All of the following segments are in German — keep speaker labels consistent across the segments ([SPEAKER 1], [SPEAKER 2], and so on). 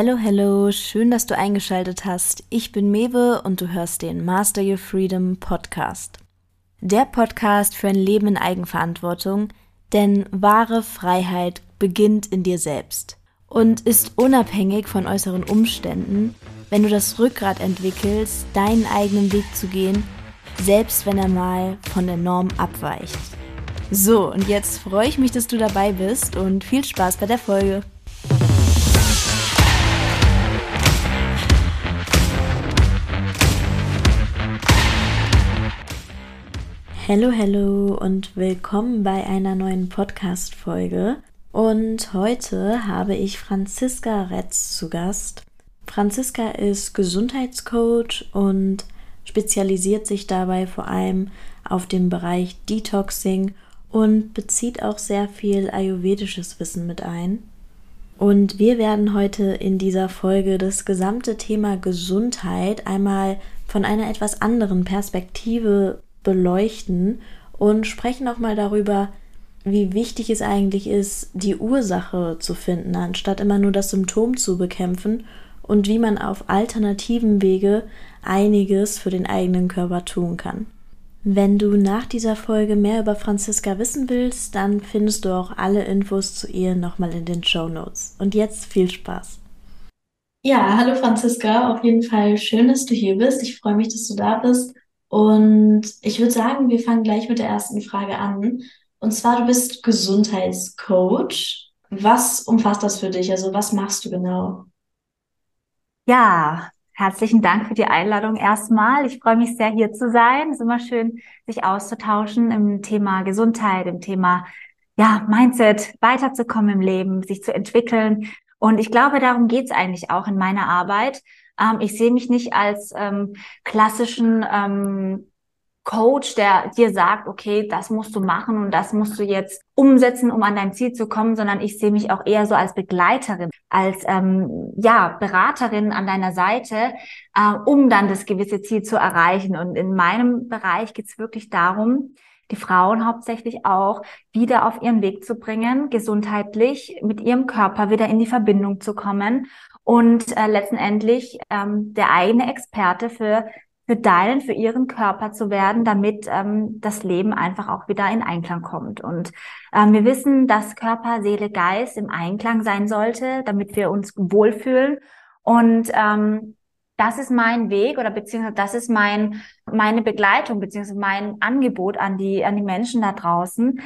[SPEAKER 1] Hello, hello, schön, dass du eingeschaltet hast. Ich bin Mewe und du hörst den Master Your Freedom Podcast. Der Podcast für ein Leben in Eigenverantwortung, denn wahre Freiheit beginnt in dir selbst und ist unabhängig von äußeren Umständen, wenn du das Rückgrat entwickelst, deinen eigenen Weg zu gehen, selbst wenn er mal von der Norm abweicht. So, und jetzt freue ich mich, dass du dabei bist und viel Spaß bei der Folge. Hallo, hallo und willkommen bei einer neuen Podcast-Folge. Und heute habe ich Franziska Retz zu Gast. Franziska ist Gesundheitscoach und spezialisiert sich dabei vor allem auf den Bereich Detoxing und bezieht auch sehr viel ayurvedisches Wissen mit ein. Und wir werden heute in dieser Folge das gesamte Thema Gesundheit einmal von einer etwas anderen Perspektive beleuchten und sprechen auch mal darüber, wie wichtig es eigentlich ist, die Ursache zu finden, anstatt immer nur das Symptom zu bekämpfen und wie man auf alternativen Wege einiges für den eigenen Körper tun kann. Wenn du nach dieser Folge mehr über Franziska wissen willst, dann findest du auch alle Infos zu ihr nochmal in den Show Notes. Und jetzt viel Spaß. Ja, hallo Franziska, auf jeden Fall schön, dass du hier bist. Ich freue mich, dass du da bist. Und ich würde sagen, wir fangen gleich mit der ersten Frage an. Und zwar, du bist Gesundheitscoach. Was umfasst das für dich? Also was machst du genau?
[SPEAKER 2] Ja, herzlichen Dank für die Einladung erstmal. Ich freue mich sehr, hier zu sein. Es ist immer schön, sich auszutauschen im Thema Gesundheit, im Thema ja, Mindset, weiterzukommen im Leben, sich zu entwickeln. Und ich glaube, darum geht es eigentlich auch in meiner Arbeit, ähm, ich sehe mich nicht als ähm, klassischen ähm, Coach, der dir sagt, okay, das musst du machen und das musst du jetzt umsetzen, um an dein Ziel zu kommen, sondern ich sehe mich auch eher so als Begleiterin, als ähm, ja Beraterin an deiner Seite, äh, um dann das gewisse Ziel zu erreichen. Und in meinem Bereich geht es wirklich darum, die Frauen hauptsächlich auch wieder auf ihren Weg zu bringen, gesundheitlich mit ihrem Körper wieder in die Verbindung zu kommen und äh, letztendlich ähm, der eigene Experte für für deinen, für ihren Körper zu werden, damit ähm, das Leben einfach auch wieder in Einklang kommt. Und ähm, wir wissen, dass Körper, Seele, Geist im Einklang sein sollte, damit wir uns wohlfühlen. Und ähm, das ist mein Weg oder beziehungsweise das ist mein meine Begleitung beziehungsweise mein Angebot an die an die Menschen da draußen,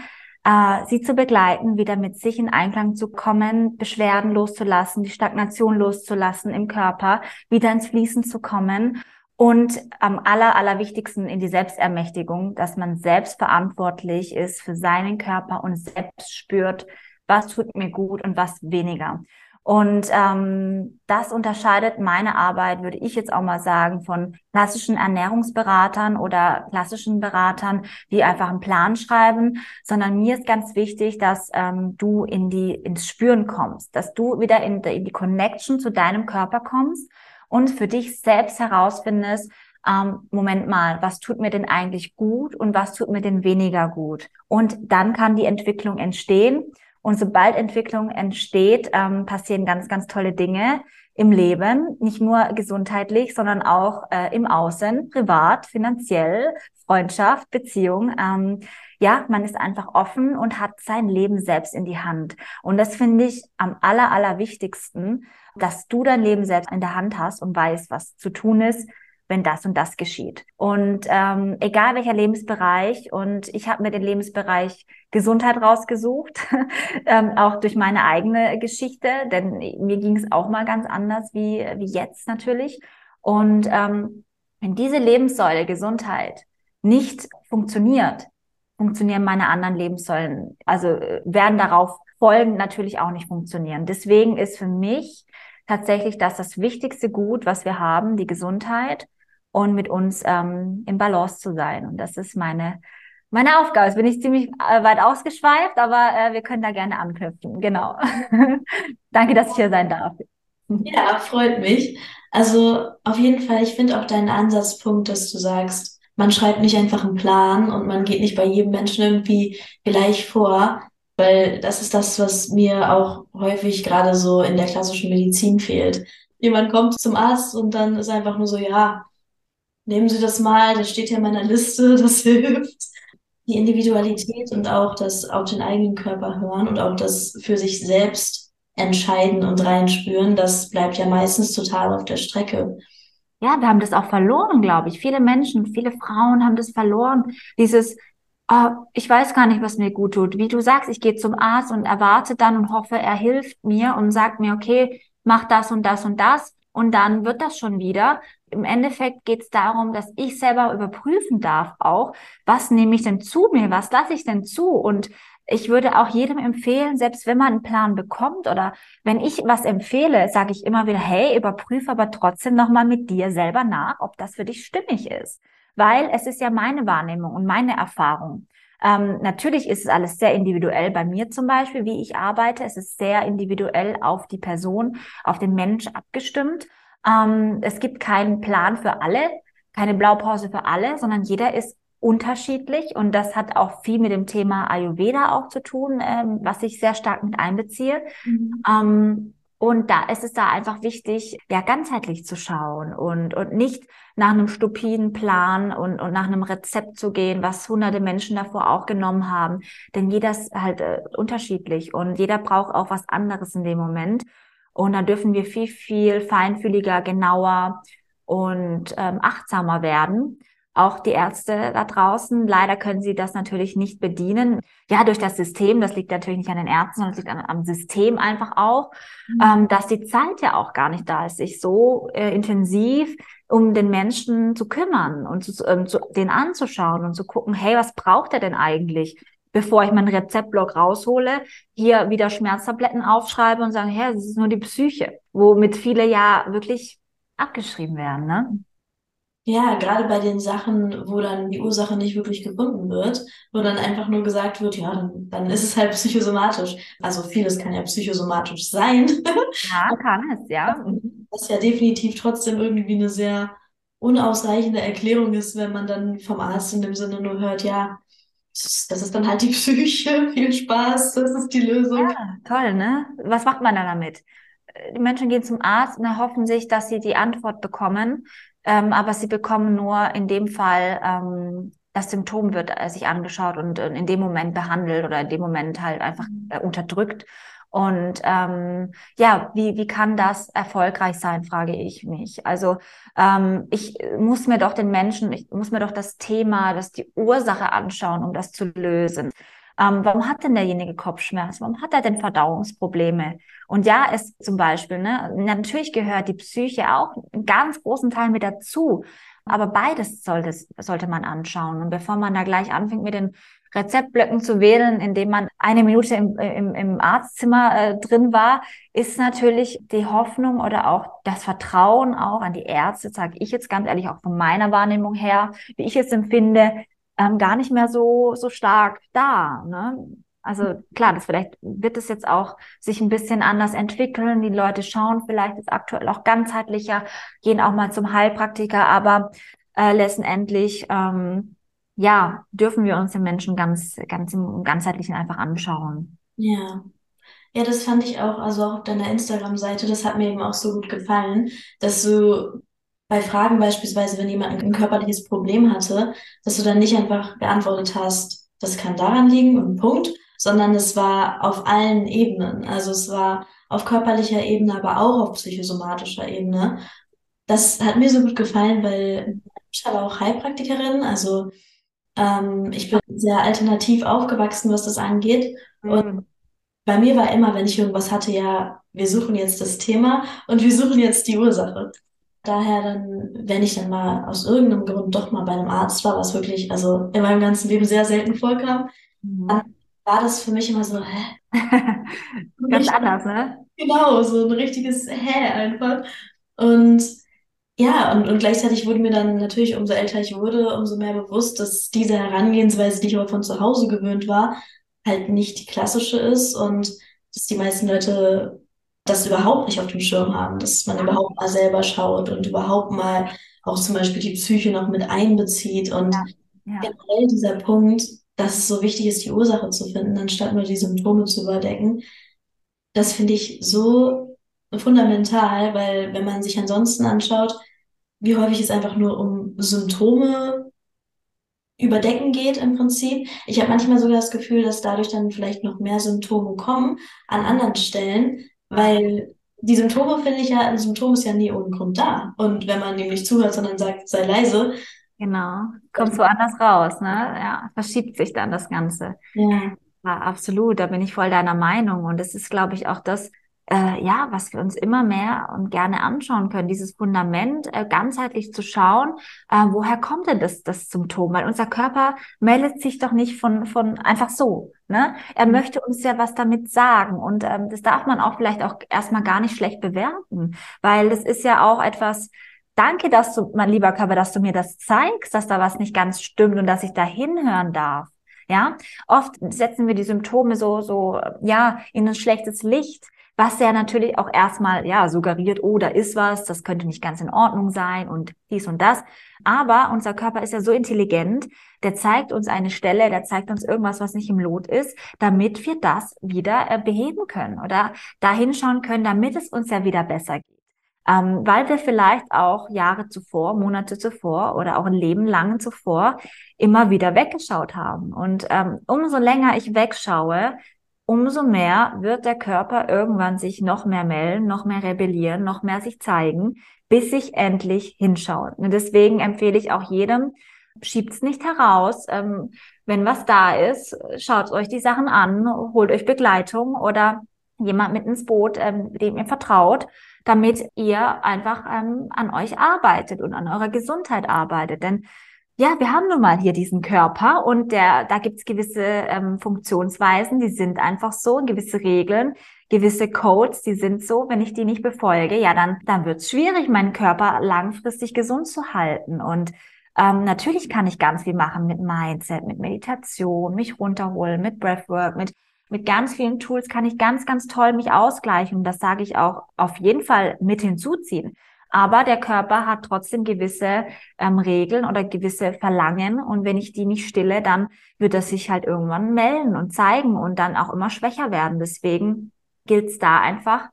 [SPEAKER 2] äh, sie zu begleiten, wieder mit sich in Einklang zu kommen, Beschwerden loszulassen, die Stagnation loszulassen im Körper, wieder ins Fließen zu kommen und am aller, allerwichtigsten in die Selbstermächtigung, dass man selbst verantwortlich ist für seinen Körper und selbst spürt, was tut mir gut und was weniger. Und ähm, das unterscheidet meine Arbeit, würde ich jetzt auch mal sagen, von klassischen Ernährungsberatern oder klassischen Beratern, die einfach einen Plan schreiben, sondern mir ist ganz wichtig, dass ähm, du in die ins Spüren kommst, dass du wieder in, in die Connection zu deinem Körper kommst und für dich selbst herausfindest, ähm, Moment mal, was tut mir denn eigentlich gut und was tut mir denn weniger gut? Und dann kann die Entwicklung entstehen. Und sobald Entwicklung entsteht, ähm, passieren ganz, ganz tolle Dinge im Leben, nicht nur gesundheitlich, sondern auch äh, im Außen, privat, finanziell, Freundschaft, Beziehung. Ähm, ja, man ist einfach offen und hat sein Leben selbst in die Hand. Und das finde ich am aller, aller wichtigsten, dass du dein Leben selbst in der Hand hast und weißt, was zu tun ist, wenn das und das geschieht. Und ähm, egal welcher Lebensbereich, und ich habe mir den Lebensbereich Gesundheit rausgesucht, ähm, auch durch meine eigene Geschichte, denn mir ging es auch mal ganz anders wie, wie jetzt natürlich. Und ähm, wenn diese Lebenssäule Gesundheit nicht funktioniert, funktionieren meine anderen Lebenssäulen, also äh, werden darauf folgen natürlich auch nicht funktionieren. Deswegen ist für mich tatsächlich das das wichtigste Gut, was wir haben, die Gesundheit und mit uns ähm, im Balance zu sein. Und das ist meine meine Aufgabe. Jetzt bin ich ziemlich äh, weit ausgeschweift, aber äh, wir können da gerne anknüpfen. Genau. Danke, dass ich hier sein darf.
[SPEAKER 1] Ja, freut mich. Also auf jeden Fall, ich finde auch deinen Ansatzpunkt, dass du sagst, man schreibt nicht einfach einen Plan und man geht nicht bei jedem Menschen irgendwie gleich vor, weil das ist das, was mir auch häufig gerade so in der klassischen Medizin fehlt. Jemand kommt zum Arzt und dann ist einfach nur so, ja, nehmen Sie das mal, das steht ja in meiner Liste, das hilft. Die Individualität und auch das auf den eigenen Körper hören und auch das für sich selbst entscheiden und reinspüren, das bleibt ja meistens total auf der Strecke.
[SPEAKER 2] Ja, wir haben das auch verloren, glaube ich. Viele Menschen, viele Frauen haben das verloren. Dieses, oh, ich weiß gar nicht, was mir gut tut. Wie du sagst, ich gehe zum Arzt und erwarte dann und hoffe, er hilft mir und sagt mir, okay, mach das und das und das. Und dann wird das schon wieder. Im Endeffekt geht es darum, dass ich selber überprüfen darf auch, was nehme ich denn zu mir, was lasse ich denn zu und ich würde auch jedem empfehlen, selbst wenn man einen Plan bekommt oder wenn ich was empfehle, sage ich immer wieder, hey, überprüfe aber trotzdem nochmal mit dir selber nach, ob das für dich stimmig ist. Weil es ist ja meine Wahrnehmung und meine Erfahrung. Ähm, natürlich ist es alles sehr individuell bei mir zum Beispiel, wie ich arbeite. Es ist sehr individuell auf die Person, auf den Mensch abgestimmt. Ähm, es gibt keinen Plan für alle, keine Blaupause für alle, sondern jeder ist unterschiedlich und das hat auch viel mit dem Thema Ayurveda auch zu tun, ähm, was ich sehr stark mit einbeziehe. Mhm. Ähm, und da ist es da einfach wichtig, ja, ganzheitlich zu schauen und, und nicht nach einem stupiden Plan und, und nach einem Rezept zu gehen, was hunderte Menschen davor auch genommen haben. Denn jeder ist halt äh, unterschiedlich und jeder braucht auch was anderes in dem Moment. Und da dürfen wir viel, viel feinfühliger, genauer und ähm, achtsamer werden auch die Ärzte da draußen. Leider können sie das natürlich nicht bedienen. Ja, durch das System, das liegt natürlich nicht an den Ärzten, sondern es liegt an, am System einfach auch, mhm. ähm, dass die Zeit ja auch gar nicht da ist, sich so äh, intensiv um den Menschen zu kümmern und zu, ähm, zu, den anzuschauen und zu gucken, hey, was braucht er denn eigentlich? bevor ich meinen Rezeptblock raushole, hier wieder Schmerztabletten aufschreibe und sage, hey, das ist nur die Psyche, womit viele ja wirklich abgeschrieben werden, ne?
[SPEAKER 1] Ja, gerade bei den Sachen, wo dann die Ursache nicht wirklich gefunden wird, wo dann einfach nur gesagt wird, ja, dann, dann ist es halt psychosomatisch. Also vieles kann ja psychosomatisch sein.
[SPEAKER 2] Ja, kann es, ja.
[SPEAKER 1] Was ja definitiv trotzdem irgendwie eine sehr unausreichende Erklärung ist, wenn man dann vom Arzt in dem Sinne nur hört, ja, das ist dann halt die Psyche, viel Spaß, das ist die Lösung.
[SPEAKER 2] Ja, toll, ne? Was macht man dann damit? Die Menschen gehen zum Arzt und erhoffen sich, dass sie die Antwort bekommen ähm, aber sie bekommen nur in dem Fall ähm, das Symptom wird äh, sich angeschaut und äh, in dem Moment behandelt oder in dem Moment halt einfach mhm. äh, unterdrückt. Und ähm, ja, wie, wie kann das erfolgreich sein, frage ich mich. Also ähm, ich muss mir doch den Menschen, ich muss mir doch das Thema, das die Ursache anschauen, um das zu lösen. Ähm, warum hat denn derjenige Kopfschmerzen? Warum hat er denn Verdauungsprobleme? Und ja, es zum Beispiel, ne, natürlich gehört die Psyche auch einen ganz großen Teil mit dazu. Aber beides sollte, sollte man anschauen. Und bevor man da gleich anfängt mit den Rezeptblöcken zu wählen, indem man eine Minute im, im, im Arztzimmer äh, drin war, ist natürlich die Hoffnung oder auch das Vertrauen auch an die Ärzte, sage ich jetzt ganz ehrlich, auch von meiner Wahrnehmung her, wie ich es empfinde, ähm, gar nicht mehr so, so stark da. Ne? Also klar, das vielleicht wird es jetzt auch sich ein bisschen anders entwickeln. Die Leute schauen vielleicht jetzt aktuell auch ganzheitlicher, gehen auch mal zum Heilpraktiker, aber äh, letztendlich ähm, ja dürfen wir uns den Menschen ganz, ganz im ganzheitlichen einfach anschauen.
[SPEAKER 1] Ja. Ja, das fand ich auch, also auch auf deiner Instagram-Seite, das hat mir eben auch so gut gefallen, dass du bei Fragen beispielsweise, wenn jemand ein körperliches Problem hatte, dass du dann nicht einfach geantwortet hast, das kann daran liegen und Punkt, sondern es war auf allen Ebenen. Also es war auf körperlicher Ebene, aber auch auf psychosomatischer Ebene. Das hat mir so gut gefallen, weil ich war auch Heilpraktikerin, also ähm, ich bin sehr alternativ aufgewachsen, was das angeht. Mhm. Und bei mir war immer, wenn ich irgendwas hatte, ja, wir suchen jetzt das Thema und wir suchen jetzt die Ursache. Daher dann, wenn ich dann mal aus irgendeinem Grund doch mal bei einem Arzt war, was wirklich, also in meinem ganzen Leben sehr selten vorkam, mhm. dann war das für mich immer so, hä?
[SPEAKER 2] Ganz anders, ne?
[SPEAKER 1] Genau, so ein richtiges Hä einfach. Und ja, und, und gleichzeitig wurde mir dann natürlich, umso älter ich wurde, umso mehr bewusst, dass diese Herangehensweise, die ich aber von zu Hause gewöhnt war, halt nicht die klassische ist und dass die meisten Leute das überhaupt nicht auf dem Schirm haben, dass man überhaupt mal selber schaut und überhaupt mal auch zum Beispiel die Psyche noch mit einbezieht und ja. Ja. generell dieser Punkt, dass es so wichtig ist, die Ursache zu finden, anstatt nur die Symptome zu überdecken. Das finde ich so fundamental, weil wenn man sich ansonsten anschaut, wie häufig es einfach nur um Symptome überdecken geht im Prinzip. Ich habe manchmal sogar das Gefühl, dass dadurch dann vielleicht noch mehr Symptome kommen an anderen Stellen, weil die Symptome finde ich ja, ein Symptom ist ja nie ohne Grund da. Und wenn man dem nicht zuhört, sondern sagt, sei leise.
[SPEAKER 2] Genau, kommt woanders raus, ne? Ja, verschiebt sich dann das Ganze. Ja. ja absolut, da bin ich voll deiner Meinung. Und es ist, glaube ich, auch das, äh, ja, was wir uns immer mehr und gerne anschauen können, dieses Fundament äh, ganzheitlich zu schauen, äh, woher kommt denn das, das Symptom? Weil unser Körper meldet sich doch nicht von, von einfach so. Ne? Er mhm. möchte uns ja was damit sagen und ähm, das darf man auch vielleicht auch erstmal gar nicht schlecht bewerten, weil das ist ja auch etwas, Danke, dass du, mein lieber Körper, dass du mir das zeigst, dass da was nicht ganz stimmt und dass ich da hinhören darf. Ja, oft setzen wir die Symptome so, so, ja, in ein schlechtes Licht was ja natürlich auch erstmal ja suggeriert, oh, da ist was, das könnte nicht ganz in Ordnung sein und dies und das. Aber unser Körper ist ja so intelligent, der zeigt uns eine Stelle, der zeigt uns irgendwas, was nicht im Lot ist, damit wir das wieder äh, beheben können oder da hinschauen können, damit es uns ja wieder besser geht. Ähm, weil wir vielleicht auch Jahre zuvor, Monate zuvor oder auch ein Leben lang zuvor immer wieder weggeschaut haben. Und ähm, umso länger ich wegschaue, umso mehr wird der Körper irgendwann sich noch mehr melden, noch mehr rebellieren, noch mehr sich zeigen, bis ich endlich hinschaue. Und deswegen empfehle ich auch jedem, schiebt's nicht heraus. Ähm, wenn was da ist, schaut euch die Sachen an, holt euch Begleitung oder jemand mit ins Boot, ähm, dem ihr vertraut, damit ihr einfach ähm, an euch arbeitet und an eurer Gesundheit arbeitet. Denn ja, wir haben nun mal hier diesen Körper und der, da gibt's gewisse ähm, Funktionsweisen, die sind einfach so, gewisse Regeln, gewisse Codes, die sind so, wenn ich die nicht befolge, ja, dann, dann wird's schwierig, meinen Körper langfristig gesund zu halten. Und ähm, natürlich kann ich ganz viel machen mit Mindset, mit Meditation, mich runterholen, mit Breathwork, mit mit ganz vielen Tools kann ich ganz, ganz toll mich ausgleichen. Und das sage ich auch auf jeden Fall mit hinzuziehen. Aber der Körper hat trotzdem gewisse ähm, Regeln oder gewisse Verlangen. Und wenn ich die nicht stille, dann wird er sich halt irgendwann melden und zeigen und dann auch immer schwächer werden. Deswegen gilt es da einfach,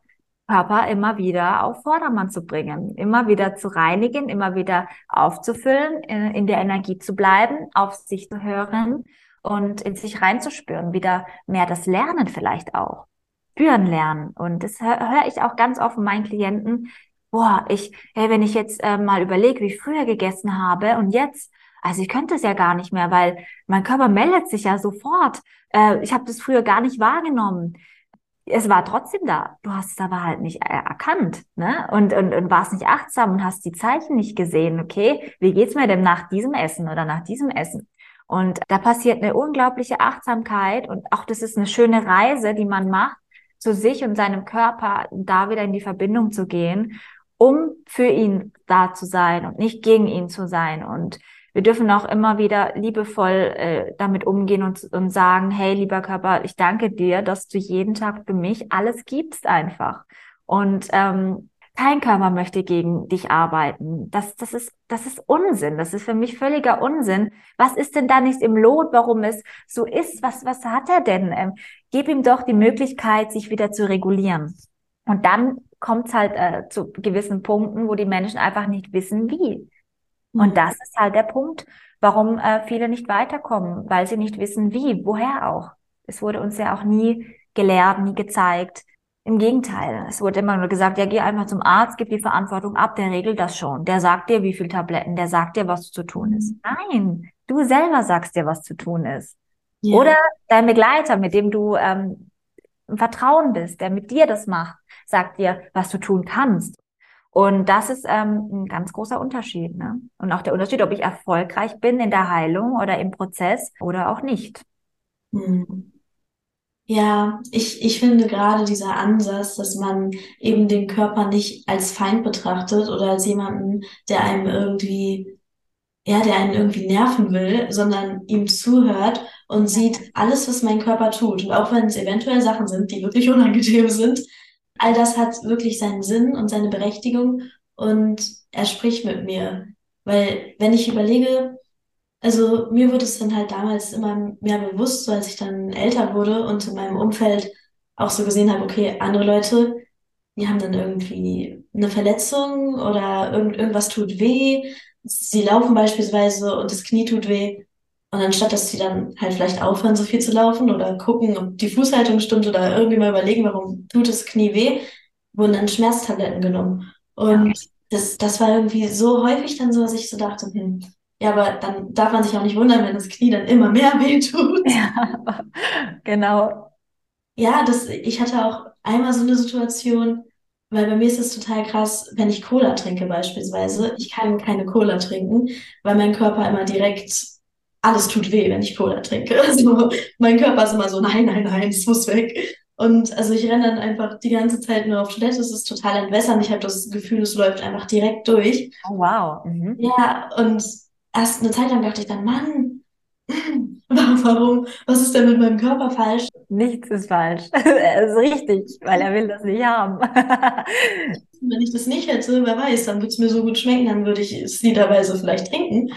[SPEAKER 2] Körper immer wieder auf Vordermann zu bringen, immer wieder zu reinigen, immer wieder aufzufüllen, in, der Energie zu bleiben, auf sich zu hören und in sich reinzuspüren, wieder mehr das Lernen vielleicht auch. Spüren lernen. Und das höre hör ich auch ganz oft von meinen Klienten, boah, ich, hey, wenn ich jetzt äh, mal überlege, wie ich früher gegessen habe und jetzt, also ich könnte es ja gar nicht mehr, weil mein Körper meldet sich ja sofort. Äh, ich habe das früher gar nicht wahrgenommen. Es war trotzdem da. Du hast es aber halt nicht äh, erkannt, ne? Und, und, und warst nicht achtsam und hast die Zeichen nicht gesehen. Okay, wie geht's mir denn nach diesem Essen oder nach diesem Essen? Und da passiert eine unglaubliche Achtsamkeit und auch das ist eine schöne Reise, die man macht, zu sich und seinem Körper, da wieder in die Verbindung zu gehen um für ihn da zu sein und nicht gegen ihn zu sein. Und wir dürfen auch immer wieder liebevoll äh, damit umgehen und, und sagen, hey, lieber Körper, ich danke dir, dass du jeden Tag für mich alles gibst einfach. Und ähm, kein Körper möchte gegen dich arbeiten. Das, das, ist, das ist Unsinn. Das ist für mich völliger Unsinn. Was ist denn da nicht im Lot, warum es so ist? Was, was hat er denn? Ähm, gib ihm doch die Möglichkeit, sich wieder zu regulieren. Und dann kommt es halt äh, zu gewissen Punkten, wo die Menschen einfach nicht wissen, wie. Mhm. Und das ist halt der Punkt, warum äh, viele nicht weiterkommen, weil sie nicht wissen, wie, woher auch. Es wurde uns ja auch nie gelehrt, nie gezeigt. Im Gegenteil, es wurde immer nur gesagt, ja, geh einfach zum Arzt, gib die Verantwortung ab, der regelt das schon. Der sagt dir, wie viel Tabletten, der sagt dir, was zu tun ist. Nein, du selber sagst dir, was zu tun ist. Ja. Oder dein Begleiter, mit dem du ähm, im Vertrauen bist, der mit dir das macht sagt dir, was du tun kannst. Und das ist ähm, ein ganz großer Unterschied. Ne? Und auch der Unterschied, ob ich erfolgreich bin in der Heilung oder im Prozess oder auch nicht.
[SPEAKER 1] Hm. Ja, ich, ich finde gerade dieser Ansatz, dass man eben den Körper nicht als Feind betrachtet oder als jemanden, der einem irgendwie, ja, der einen irgendwie nerven will, sondern ihm zuhört und sieht alles, was mein Körper tut. Und auch wenn es eventuell Sachen sind, die wirklich unangenehm sind, all das hat wirklich seinen Sinn und seine Berechtigung und er spricht mit mir. Weil wenn ich überlege, Also mir wurde es dann halt damals immer mehr bewusst, so als ich dann älter wurde und in meinem Umfeld auch so gesehen habe, okay, andere Leute, die haben dann irgendwie eine Verletzung oder irgend, irgendwas tut weh. Sie laufen beispielsweise und das Knie tut weh. Und anstatt, dass sie dann halt vielleicht aufhören, so viel zu laufen oder gucken, ob die Fußhaltung stimmt oder irgendwie mal überlegen, warum tut das Knie weh, wurden dann Schmerztabletten genommen. Und ja. das, das war irgendwie so häufig dann so, dass ich so dachte, hm, ja, aber dann darf man sich auch nicht wundern, wenn das Knie dann immer mehr weh tut.
[SPEAKER 2] Ja, genau.
[SPEAKER 1] Ja, das, ich hatte auch einmal so eine Situation, weil bei mir ist es total krass, wenn ich Cola trinke beispielsweise. Ich kann keine Cola trinken, weil mein Körper immer direkt alles tut weh, wenn ich Cola trinke. Also mein Körper ist immer so, nein, nein, nein, es muss weg. Und also ich renne dann einfach die ganze Zeit nur auf Toilette. Es ist total entwässernd. Ich habe das Gefühl, es läuft einfach direkt durch.
[SPEAKER 2] Oh, wow. Mhm.
[SPEAKER 1] Ja, und erst eine Zeit lang dachte ich dann, Mann, warum, was ist denn mit meinem Körper falsch?
[SPEAKER 2] Nichts ist falsch. er ist richtig, weil er will das nicht haben.
[SPEAKER 1] Wenn ich das nicht hätte, wer weiß, dann würde es mir so gut schmecken, dann würde ich es liederweise vielleicht trinken.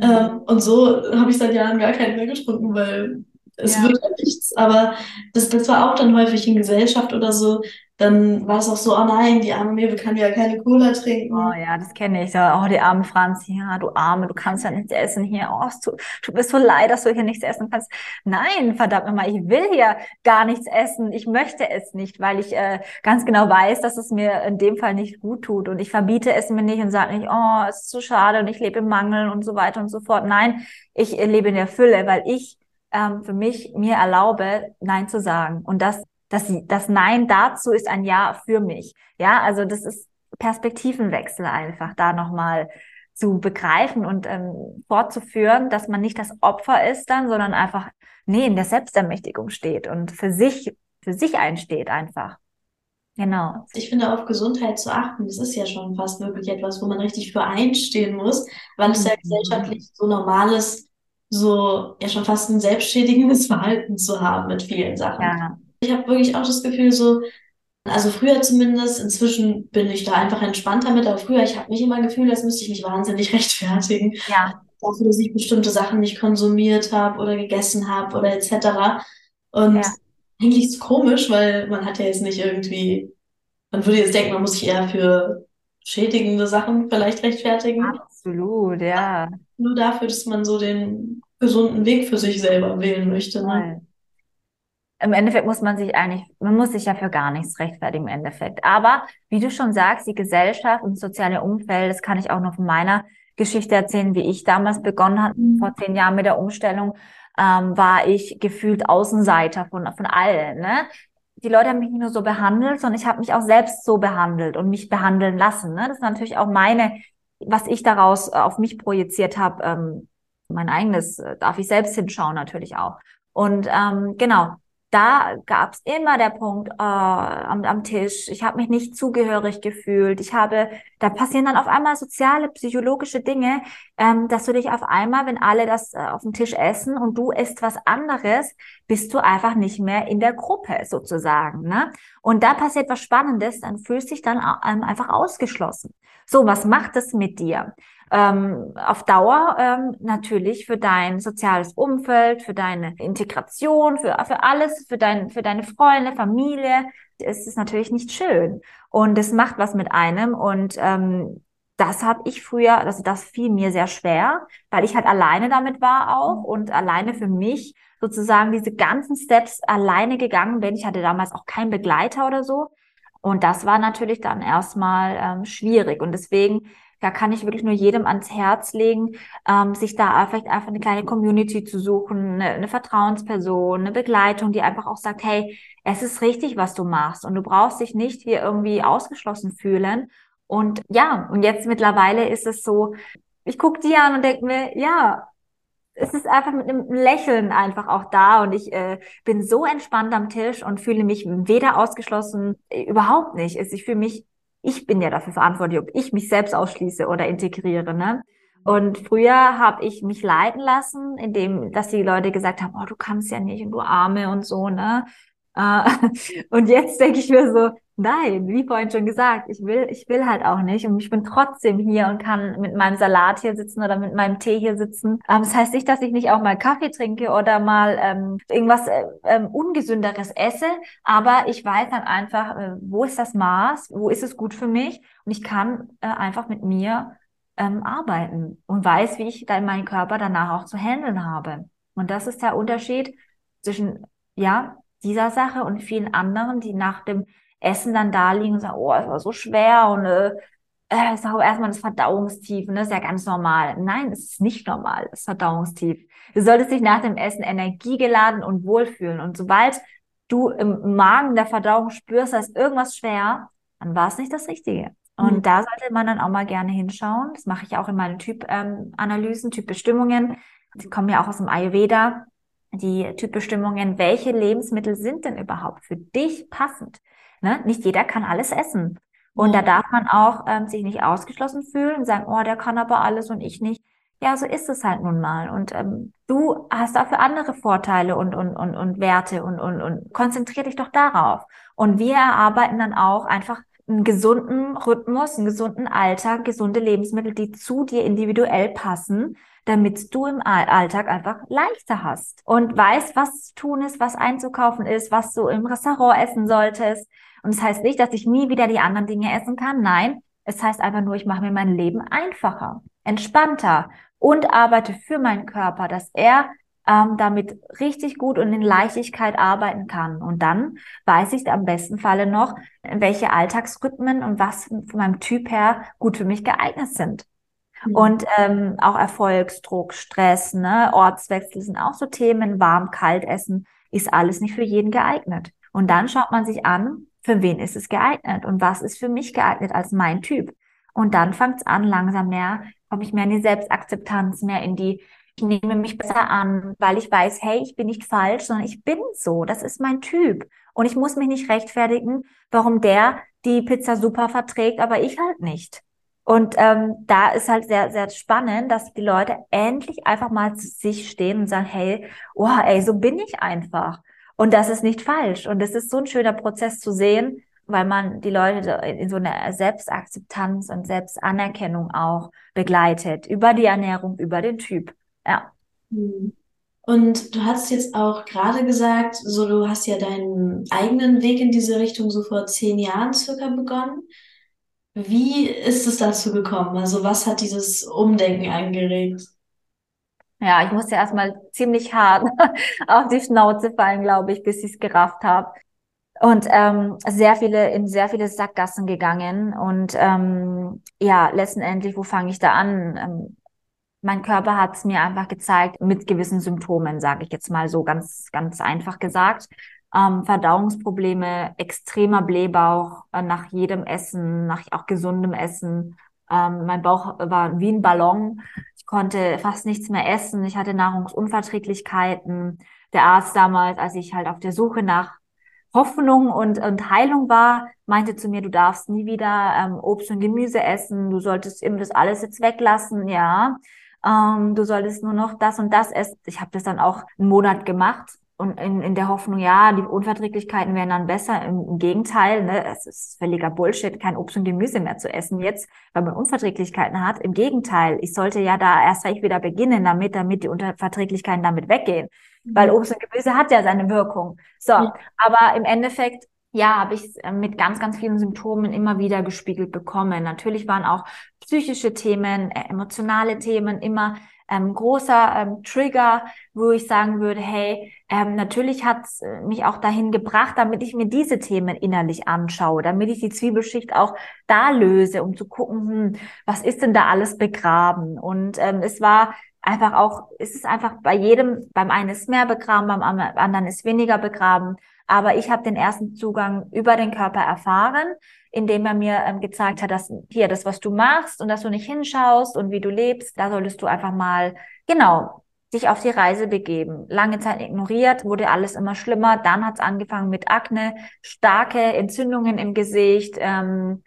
[SPEAKER 1] Ähm, und so habe ich seit Jahren gar keinen mehr getrunken, weil es ja. wird ja nichts. Aber das, das war auch dann häufig in Gesellschaft oder so, dann war es auch so, oh nein, die arme Mewe kann ja keine Cola trinken.
[SPEAKER 2] Oh ja, das kenne ich. Oh, die arme Franz, ja, du Arme, du kannst ja nichts essen hier. Oh, tut, tut mir so leid, dass du hier nichts essen kannst. Nein, verdammt nochmal, ich will hier gar nichts essen. Ich möchte es nicht, weil ich äh, ganz genau weiß, dass es mir in dem Fall nicht gut tut. Und ich verbiete es mir nicht und sage nicht, oh, es ist so schade und ich lebe im Mangel und so weiter und so fort. Nein, ich lebe in der Fülle, weil ich ähm, für mich mir erlaube, Nein zu sagen. Und das das, das Nein dazu ist ein Ja für mich. Ja, also das ist Perspektivenwechsel einfach da nochmal zu begreifen und ähm, fortzuführen, dass man nicht das Opfer ist dann, sondern einfach, nee, in der Selbstermächtigung steht und für sich, für sich einsteht einfach. Genau.
[SPEAKER 1] Ich finde, auf Gesundheit zu achten, das ist ja schon fast wirklich etwas, wo man richtig für einstehen muss, weil es ja mhm. gesellschaftlich so normal ist, so ja schon fast ein selbstschädigendes Verhalten zu haben mit vielen Sachen. Ja. Ich habe wirklich auch das Gefühl, so, also früher zumindest, inzwischen bin ich da einfach entspannter mit, aber früher, ich habe mich immer Gefühl, als müsste ich mich wahnsinnig rechtfertigen.
[SPEAKER 2] Ja.
[SPEAKER 1] Dafür, dass ich bestimmte Sachen nicht konsumiert habe oder gegessen habe oder etc. Und ja. eigentlich ist es komisch, weil man hat ja jetzt nicht irgendwie, man würde jetzt denken, man muss sich eher für schädigende Sachen vielleicht rechtfertigen.
[SPEAKER 2] Absolut, ja.
[SPEAKER 1] Nur dafür, dass man so den gesunden Weg für sich selber wählen möchte. Ne?
[SPEAKER 2] Im Endeffekt muss man sich eigentlich, man muss sich ja für gar nichts rechtfertigen im Endeffekt. Aber wie du schon sagst, die Gesellschaft und das soziale Umfeld, das kann ich auch noch von meiner Geschichte erzählen, wie ich damals begonnen habe, mhm. vor zehn Jahren mit der Umstellung, ähm, war ich gefühlt Außenseiter von, von allen. Ne? Die Leute haben mich nicht nur so behandelt, sondern ich habe mich auch selbst so behandelt und mich behandeln lassen. Ne? Das ist natürlich auch meine, was ich daraus auf mich projiziert habe, ähm, mein eigenes, äh, darf ich selbst hinschauen natürlich auch. Und ähm, genau, da gab es immer der Punkt äh, am, am Tisch, ich habe mich nicht zugehörig gefühlt, ich habe, da passieren dann auf einmal soziale, psychologische Dinge, ähm, dass du dich auf einmal, wenn alle das äh, auf dem Tisch essen und du isst was anderes, bist du einfach nicht mehr in der Gruppe sozusagen. Ne? Und da passiert was Spannendes, dann fühlst du dich dann ähm, einfach ausgeschlossen. So, was macht das mit dir? Ähm, auf Dauer ähm, natürlich für dein soziales Umfeld, für deine Integration, für, für alles, für, dein, für deine Freunde, Familie. Es ist natürlich nicht schön. Und es macht was mit einem. Und ähm, das habe ich früher, also das fiel mir sehr schwer, weil ich halt alleine damit war auch und alleine für mich sozusagen diese ganzen Steps alleine gegangen bin. Ich hatte damals auch keinen Begleiter oder so. Und das war natürlich dann erstmal ähm, schwierig. Und deswegen da kann ich wirklich nur jedem ans Herz legen, ähm, sich da vielleicht einfach eine kleine Community zu suchen, eine, eine Vertrauensperson, eine Begleitung, die einfach auch sagt, hey, es ist richtig, was du machst und du brauchst dich nicht hier irgendwie ausgeschlossen fühlen. Und ja, und jetzt mittlerweile ist es so, ich gucke die an und denke mir, ja, es ist einfach mit einem Lächeln einfach auch da und ich äh, bin so entspannt am Tisch und fühle mich weder ausgeschlossen, äh, überhaupt nicht. Ich fühle mich ich bin ja dafür verantwortlich, ob ich mich selbst ausschließe oder integriere. Ne? Und früher habe ich mich leiten lassen, indem, dass die Leute gesagt haben, oh, du kannst ja nicht und du Arme und so, ne? Äh, und jetzt denke ich mir so, nein, wie vorhin schon gesagt, ich will, ich will halt auch nicht. Und ich bin trotzdem hier und kann mit meinem Salat hier sitzen oder mit meinem Tee hier sitzen. Ähm, das heißt nicht, dass ich nicht auch mal Kaffee trinke oder mal ähm, irgendwas äh, ähm, Ungesünderes esse, aber ich weiß dann einfach, äh, wo ist das Maß, wo ist es gut für mich und ich kann äh, einfach mit mir ähm, arbeiten und weiß, wie ich dann meinen Körper danach auch zu handeln habe. Und das ist der Unterschied zwischen, ja, dieser Sache und vielen anderen, die nach dem Essen dann da liegen und sagen, oh, es war so schwer und äh, äh, ist auch erstmal das Verdauungstief das ist ja ganz normal. Nein, es ist nicht normal, das Verdauungstief. Du solltest dich nach dem Essen energiegeladen und wohlfühlen. Und sobald du im Magen der Verdauung spürst, da ist irgendwas schwer, dann war es nicht das Richtige. Und mhm. da sollte man dann auch mal gerne hinschauen. Das mache ich auch in meinen Typanalysen, ähm, Typbestimmungen. Die kommen ja auch aus dem Ayurveda die Typbestimmungen, welche Lebensmittel sind denn überhaupt für dich passend? Ne? Nicht jeder kann alles essen. Und ja. da darf man auch ähm, sich nicht ausgeschlossen fühlen und sagen, oh, der kann aber alles und ich nicht. Ja, so ist es halt nun mal. Und ähm, du hast dafür andere Vorteile und, und, und, und Werte und, und, und konzentrier dich doch darauf. Und wir erarbeiten dann auch einfach einen gesunden Rhythmus, einen gesunden Alltag, gesunde Lebensmittel, die zu dir individuell passen, damit du im Alltag einfach leichter hast und weißt, was zu tun ist, was einzukaufen ist, was du im Restaurant essen solltest. Und das heißt nicht, dass ich nie wieder die anderen Dinge essen kann. Nein, es heißt einfach nur, ich mache mir mein Leben einfacher, entspannter und arbeite für meinen Körper, dass er ähm, damit richtig gut und in Leichtigkeit arbeiten kann. Und dann weiß ich am besten Falle noch, welche Alltagsrhythmen und was von meinem Typ her gut für mich geeignet sind. Mhm. Und ähm, auch Erfolgsdruck, Stress, ne, Ortswechsel sind auch so Themen, warm, kalt essen, ist alles nicht für jeden geeignet. Und dann schaut man sich an, für wen ist es geeignet und was ist für mich geeignet als mein Typ. Und dann fängt es an, langsam mehr, komme ich mehr in die Selbstakzeptanz, mehr in die, ich nehme mich besser an, weil ich weiß, hey, ich bin nicht falsch, sondern ich bin so, das ist mein Typ. Und ich muss mich nicht rechtfertigen, warum der die Pizza super verträgt, aber ich halt nicht. Und ähm, da ist halt sehr, sehr spannend, dass die Leute endlich einfach mal zu sich stehen und sagen, hey, oh, ey, so bin ich einfach. Und das ist nicht falsch. Und es ist so ein schöner Prozess zu sehen, weil man die Leute in so eine Selbstakzeptanz und Selbstanerkennung auch begleitet. Über die Ernährung, über den Typ. Ja.
[SPEAKER 1] Hm. Und du hast jetzt auch gerade gesagt, so du hast ja deinen eigenen Weg in diese Richtung so vor zehn Jahren circa begonnen. Wie ist es dazu gekommen? Also was hat dieses Umdenken angeregt?
[SPEAKER 2] Ja, ich musste erstmal ziemlich hart auf die Schnauze fallen, glaube ich, bis ich es gerafft habe. Und ähm, sehr viele, in sehr viele Sackgassen gegangen. Und ähm, ja, letztendlich, wo fange ich da an? Ähm, mein Körper hat es mir einfach gezeigt, mit gewissen Symptomen, sage ich jetzt mal so ganz, ganz einfach gesagt ähm, Verdauungsprobleme, extremer Blähbauch äh, nach jedem Essen, nach auch gesundem Essen. Ähm, mein Bauch war wie ein Ballon. Ich konnte fast nichts mehr essen. Ich hatte Nahrungsunverträglichkeiten. Der Arzt damals, als ich halt auf der Suche nach Hoffnung und, und Heilung war, meinte zu mir, du darfst nie wieder ähm, Obst und Gemüse essen, du solltest eben das alles jetzt weglassen, ja. Ähm, du solltest nur noch das und das essen. Ich habe das dann auch einen Monat gemacht und in, in der Hoffnung, ja, die Unverträglichkeiten wären dann besser. Im, im Gegenteil, ne, es ist völliger Bullshit, kein Obst und Gemüse mehr zu essen jetzt, weil man Unverträglichkeiten hat. Im Gegenteil, ich sollte ja da erst recht wieder beginnen damit, damit die Unverträglichkeiten damit weggehen. Mhm. Weil Obst und Gemüse hat ja seine Wirkung. So, ja. aber im Endeffekt ja, habe ich äh, mit ganz, ganz vielen Symptomen immer wieder gespiegelt bekommen. Natürlich waren auch psychische Themen, äh, emotionale Themen immer ähm, großer ähm, Trigger, wo ich sagen würde, hey, ähm, natürlich hat es äh, mich auch dahin gebracht, damit ich mir diese Themen innerlich anschaue, damit ich die Zwiebelschicht auch da löse, um zu gucken, hm, was ist denn da alles begraben? Und ähm, es war einfach auch, es ist einfach bei jedem, beim einen ist mehr begraben, beim anderen ist weniger begraben. Aber ich habe den ersten Zugang über den Körper erfahren, indem er mir ähm, gezeigt hat, dass hier das, was du machst und dass du nicht hinschaust und wie du lebst, da solltest du einfach mal, genau, dich auf die Reise begeben. Lange Zeit ignoriert, wurde alles immer schlimmer. Dann hat es angefangen mit Akne, starke Entzündungen im Gesicht, ähm,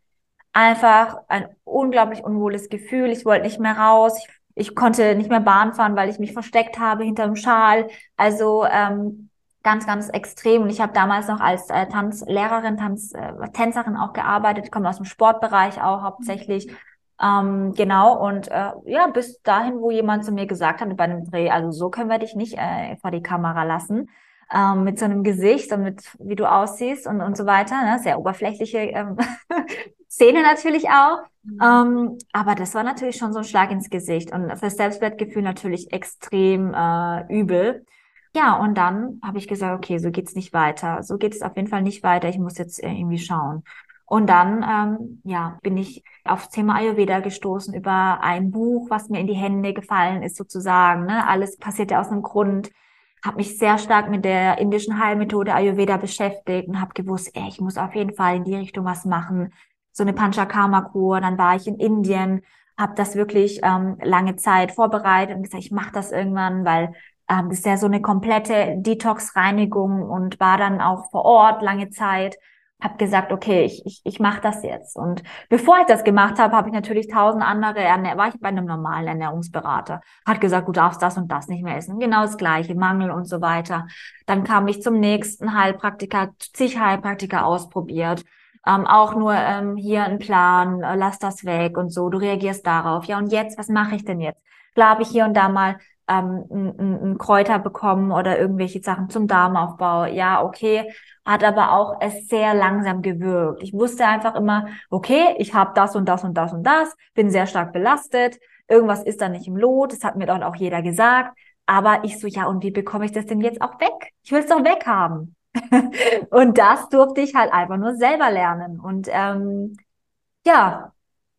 [SPEAKER 2] einfach ein unglaublich unwohles Gefühl. Ich wollte nicht mehr raus. Ich, ich konnte nicht mehr Bahn fahren, weil ich mich versteckt habe hinterm Schal. Also ähm, ganz, ganz extrem. Und ich habe damals noch als äh, Tanzlehrerin, Tanz, äh, Tänzerin auch gearbeitet, komme aus dem Sportbereich auch hauptsächlich. Ähm, genau, und äh, ja, bis dahin, wo jemand zu mir gesagt hat bei einem Dreh, also so können wir dich nicht äh, vor die Kamera lassen, ähm, mit so einem Gesicht und mit wie du aussiehst und, und so weiter, ne? sehr oberflächliche ähm, Szene natürlich auch. Mhm. Ähm, aber das war natürlich schon so ein Schlag ins Gesicht und fürs Selbstwertgefühl natürlich extrem äh, übel. Ja, und dann habe ich gesagt, okay, so geht's nicht weiter. So geht es auf jeden Fall nicht weiter. Ich muss jetzt irgendwie schauen. Und dann, ähm, ja, bin ich aufs Thema Ayurveda gestoßen über ein Buch, was mir in die Hände gefallen ist sozusagen. Ne? Alles passiert ja aus einem Grund. Habe mich sehr stark mit der indischen Heilmethode Ayurveda beschäftigt und habe gewusst, ey, ich muss auf jeden Fall in die Richtung was machen. So eine Panchakarma-Kur. Dann war ich in Indien, habe das wirklich ähm, lange Zeit vorbereitet und gesagt, ich mache das irgendwann, weil ähm, das ist ja so eine komplette Detox-Reinigung und war dann auch vor Ort lange Zeit habe gesagt, okay, ich, ich, ich mache das jetzt. Und bevor ich das gemacht habe, habe ich natürlich tausend andere, Ernähr war ich bei einem normalen Ernährungsberater, hat gesagt, du darfst das und das nicht mehr essen. Genau das gleiche, Mangel und so weiter. Dann kam ich zum nächsten Heilpraktiker, zig Heilpraktiker ausprobiert. Ähm, auch nur ähm, hier ein Plan, äh, lass das weg und so, du reagierst darauf. Ja, und jetzt, was mache ich denn jetzt? Klar habe ich hier und da mal ähm, ein, ein Kräuter bekommen oder irgendwelche Sachen zum Darmaufbau. Ja, okay, hat aber auch es sehr langsam gewirkt. Ich wusste einfach immer, okay, ich habe das und das und das und das, bin sehr stark belastet, irgendwas ist da nicht im Lot, das hat mir dann auch jeder gesagt. Aber ich so, ja, und wie bekomme ich das denn jetzt auch weg? Ich will es doch weghaben. und das durfte ich halt einfach nur selber lernen. Und ähm, ja,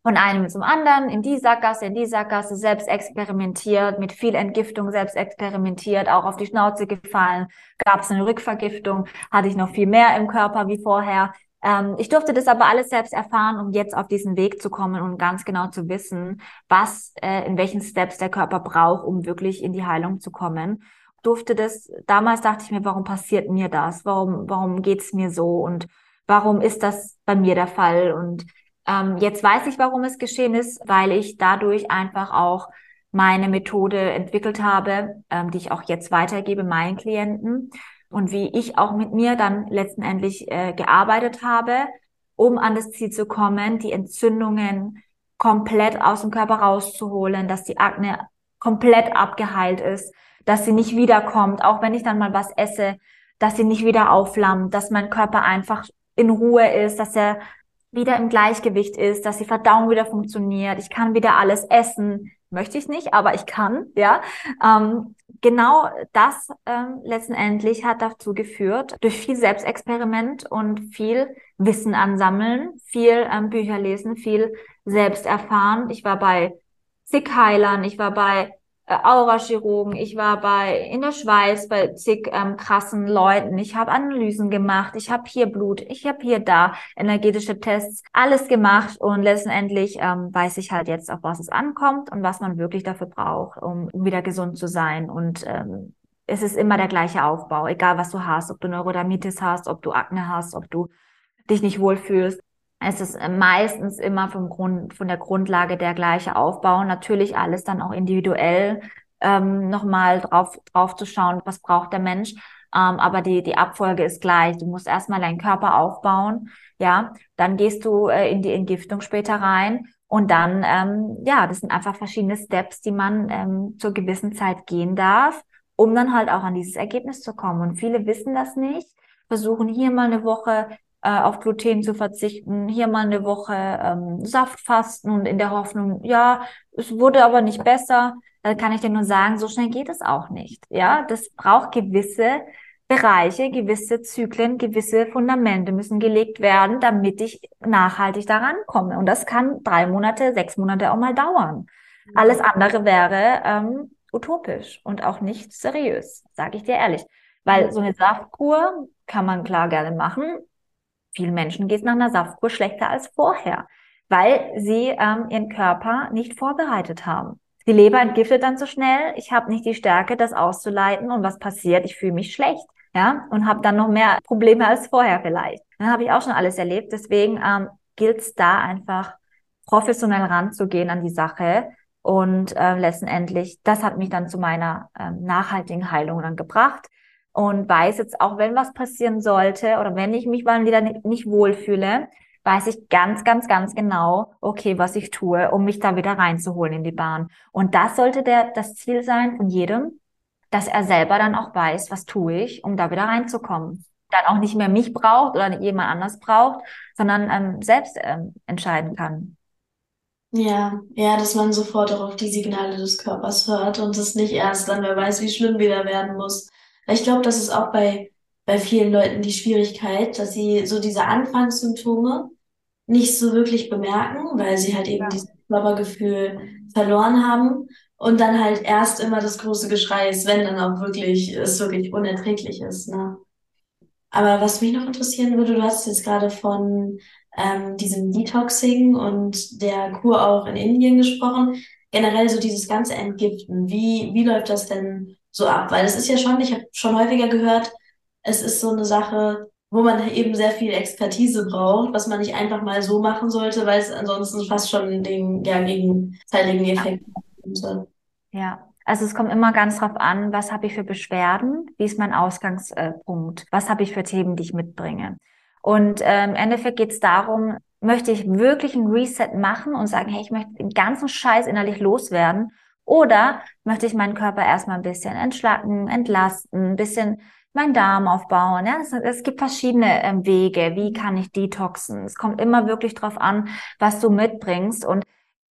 [SPEAKER 2] von einem zum anderen, in die Sackgasse, in die Sackgasse, selbst experimentiert, mit viel Entgiftung selbst experimentiert, auch auf die Schnauze gefallen, gab es eine Rückvergiftung, hatte ich noch viel mehr im Körper wie vorher. Ähm, ich durfte das aber alles selbst erfahren, um jetzt auf diesen Weg zu kommen und ganz genau zu wissen, was, äh, in welchen Steps der Körper braucht, um wirklich in die Heilung zu kommen. Durfte das, damals dachte ich mir, warum passiert mir das? Warum, warum geht's mir so? Und warum ist das bei mir der Fall? Und ähm, jetzt weiß ich, warum es geschehen ist, weil ich dadurch einfach auch meine Methode entwickelt habe, ähm, die ich auch jetzt weitergebe meinen Klienten und wie ich auch mit mir dann letztendlich äh, gearbeitet habe, um an das Ziel zu kommen, die Entzündungen komplett aus dem Körper rauszuholen, dass die Akne komplett abgeheilt ist, dass sie nicht wiederkommt, auch wenn ich dann mal was esse, dass sie nicht wieder aufflammt, dass mein Körper einfach in Ruhe ist, dass er wieder im Gleichgewicht ist, dass die Verdauung wieder funktioniert, ich kann wieder alles essen, möchte ich nicht, aber ich kann, ja. Ähm, genau das ähm, letztendlich hat dazu geführt, durch viel Selbstexperiment und viel Wissen ansammeln, viel ähm, Bücher lesen, viel selbst erfahren. Ich war bei zig Heilern, ich war bei äh, Aurachirurgen, ich war bei in der Schweiz bei zig ähm, krassen Leuten, ich habe Analysen gemacht, ich habe hier Blut, ich habe hier da energetische Tests, alles gemacht. Und letztendlich ähm, weiß ich halt jetzt, auf was es ankommt und was man wirklich dafür braucht, um, um wieder gesund zu sein. Und ähm, es ist immer der gleiche Aufbau, egal was du hast, ob du Neurodermitis hast, ob du Akne hast, ob du dich nicht wohlfühlst es ist äh, meistens immer vom Grund, von der Grundlage der gleiche Aufbau. Natürlich alles dann auch individuell ähm, nochmal drauf, drauf zu schauen, was braucht der Mensch. Ähm, aber die, die Abfolge ist gleich. Du musst erstmal deinen Körper aufbauen. Ja, dann gehst du äh, in die Entgiftung später rein. Und dann, ähm, ja, das sind einfach verschiedene Steps, die man ähm, zur gewissen Zeit gehen darf, um dann halt auch an dieses Ergebnis zu kommen. Und viele wissen das nicht, versuchen hier mal eine Woche äh, auf Gluten zu verzichten, hier mal eine Woche ähm, Saft fasten und in der Hoffnung, ja, es wurde aber nicht besser, dann kann ich dir nur sagen, so schnell geht es auch nicht. Ja, das braucht gewisse Bereiche, gewisse Zyklen, gewisse Fundamente müssen gelegt werden, damit ich nachhaltig daran komme. Und das kann drei Monate, sechs Monate auch mal dauern. Alles andere wäre ähm, utopisch und auch nicht seriös, sage ich dir ehrlich. Weil so eine Saftkur kann man klar gerne machen, Vielen Menschen geht es nach einer Saftkur schlechter als vorher, weil sie ähm, ihren Körper nicht vorbereitet haben. Die Leber entgiftet dann zu schnell. Ich habe nicht die Stärke, das auszuleiten. Und was passiert? Ich fühle mich schlecht. Ja, und habe dann noch mehr Probleme als vorher vielleicht. Dann habe ich auch schon alles erlebt. Deswegen ähm, gilt es da einfach professionell ranzugehen an die Sache. Und äh, letztendlich, das hat mich dann zu meiner ähm, nachhaltigen Heilung dann gebracht. Und weiß jetzt auch, wenn was passieren sollte oder wenn ich mich mal wieder nicht, nicht wohlfühle, weiß ich ganz, ganz, ganz genau, okay, was ich tue, um mich da wieder reinzuholen in die Bahn. Und das sollte der, das Ziel sein von jedem, dass er selber dann auch weiß, was tue ich, um da wieder reinzukommen. Dann auch nicht mehr mich braucht oder jemand anders braucht, sondern ähm, selbst ähm, entscheiden kann.
[SPEAKER 1] Ja, ja, dass man sofort auch auf die Signale des Körpers hört und es nicht erst dann, wer weiß, wie schlimm wieder werden muss. Ich glaube, das ist auch bei, bei vielen Leuten die Schwierigkeit, dass sie so diese Anfangssymptome nicht so wirklich bemerken, weil sie halt eben ja. dieses Körpergefühl verloren haben und dann halt erst immer das große Geschrei ist, wenn dann auch wirklich es wirklich unerträglich ist. Ne? Aber was mich noch interessieren würde, du hast jetzt gerade von ähm, diesem Detoxing und der Kur auch in Indien gesprochen. Generell so dieses ganze Entgiften. Wie, wie läuft das denn so ab? Weil es ist ja schon, ich habe schon häufiger gehört, es ist so eine Sache, wo man eben sehr viel Expertise braucht, was man nicht einfach mal so machen sollte, weil es ansonsten fast schon den ja, gegenteiligen Effekt hat.
[SPEAKER 2] Ja, also es kommt immer ganz drauf an, was habe ich für Beschwerden, wie ist mein Ausgangspunkt, was habe ich für Themen, die ich mitbringe. Und äh, im Endeffekt geht es darum, möchte ich wirklich ein Reset machen und sagen, hey, ich möchte den ganzen Scheiß innerlich loswerden oder möchte ich meinen Körper erstmal ein bisschen entschlacken, entlasten, ein bisschen meinen Darm aufbauen. Ja, es, es gibt verschiedene ähm, Wege. Wie kann ich detoxen? Es kommt immer wirklich drauf an, was du mitbringst. Und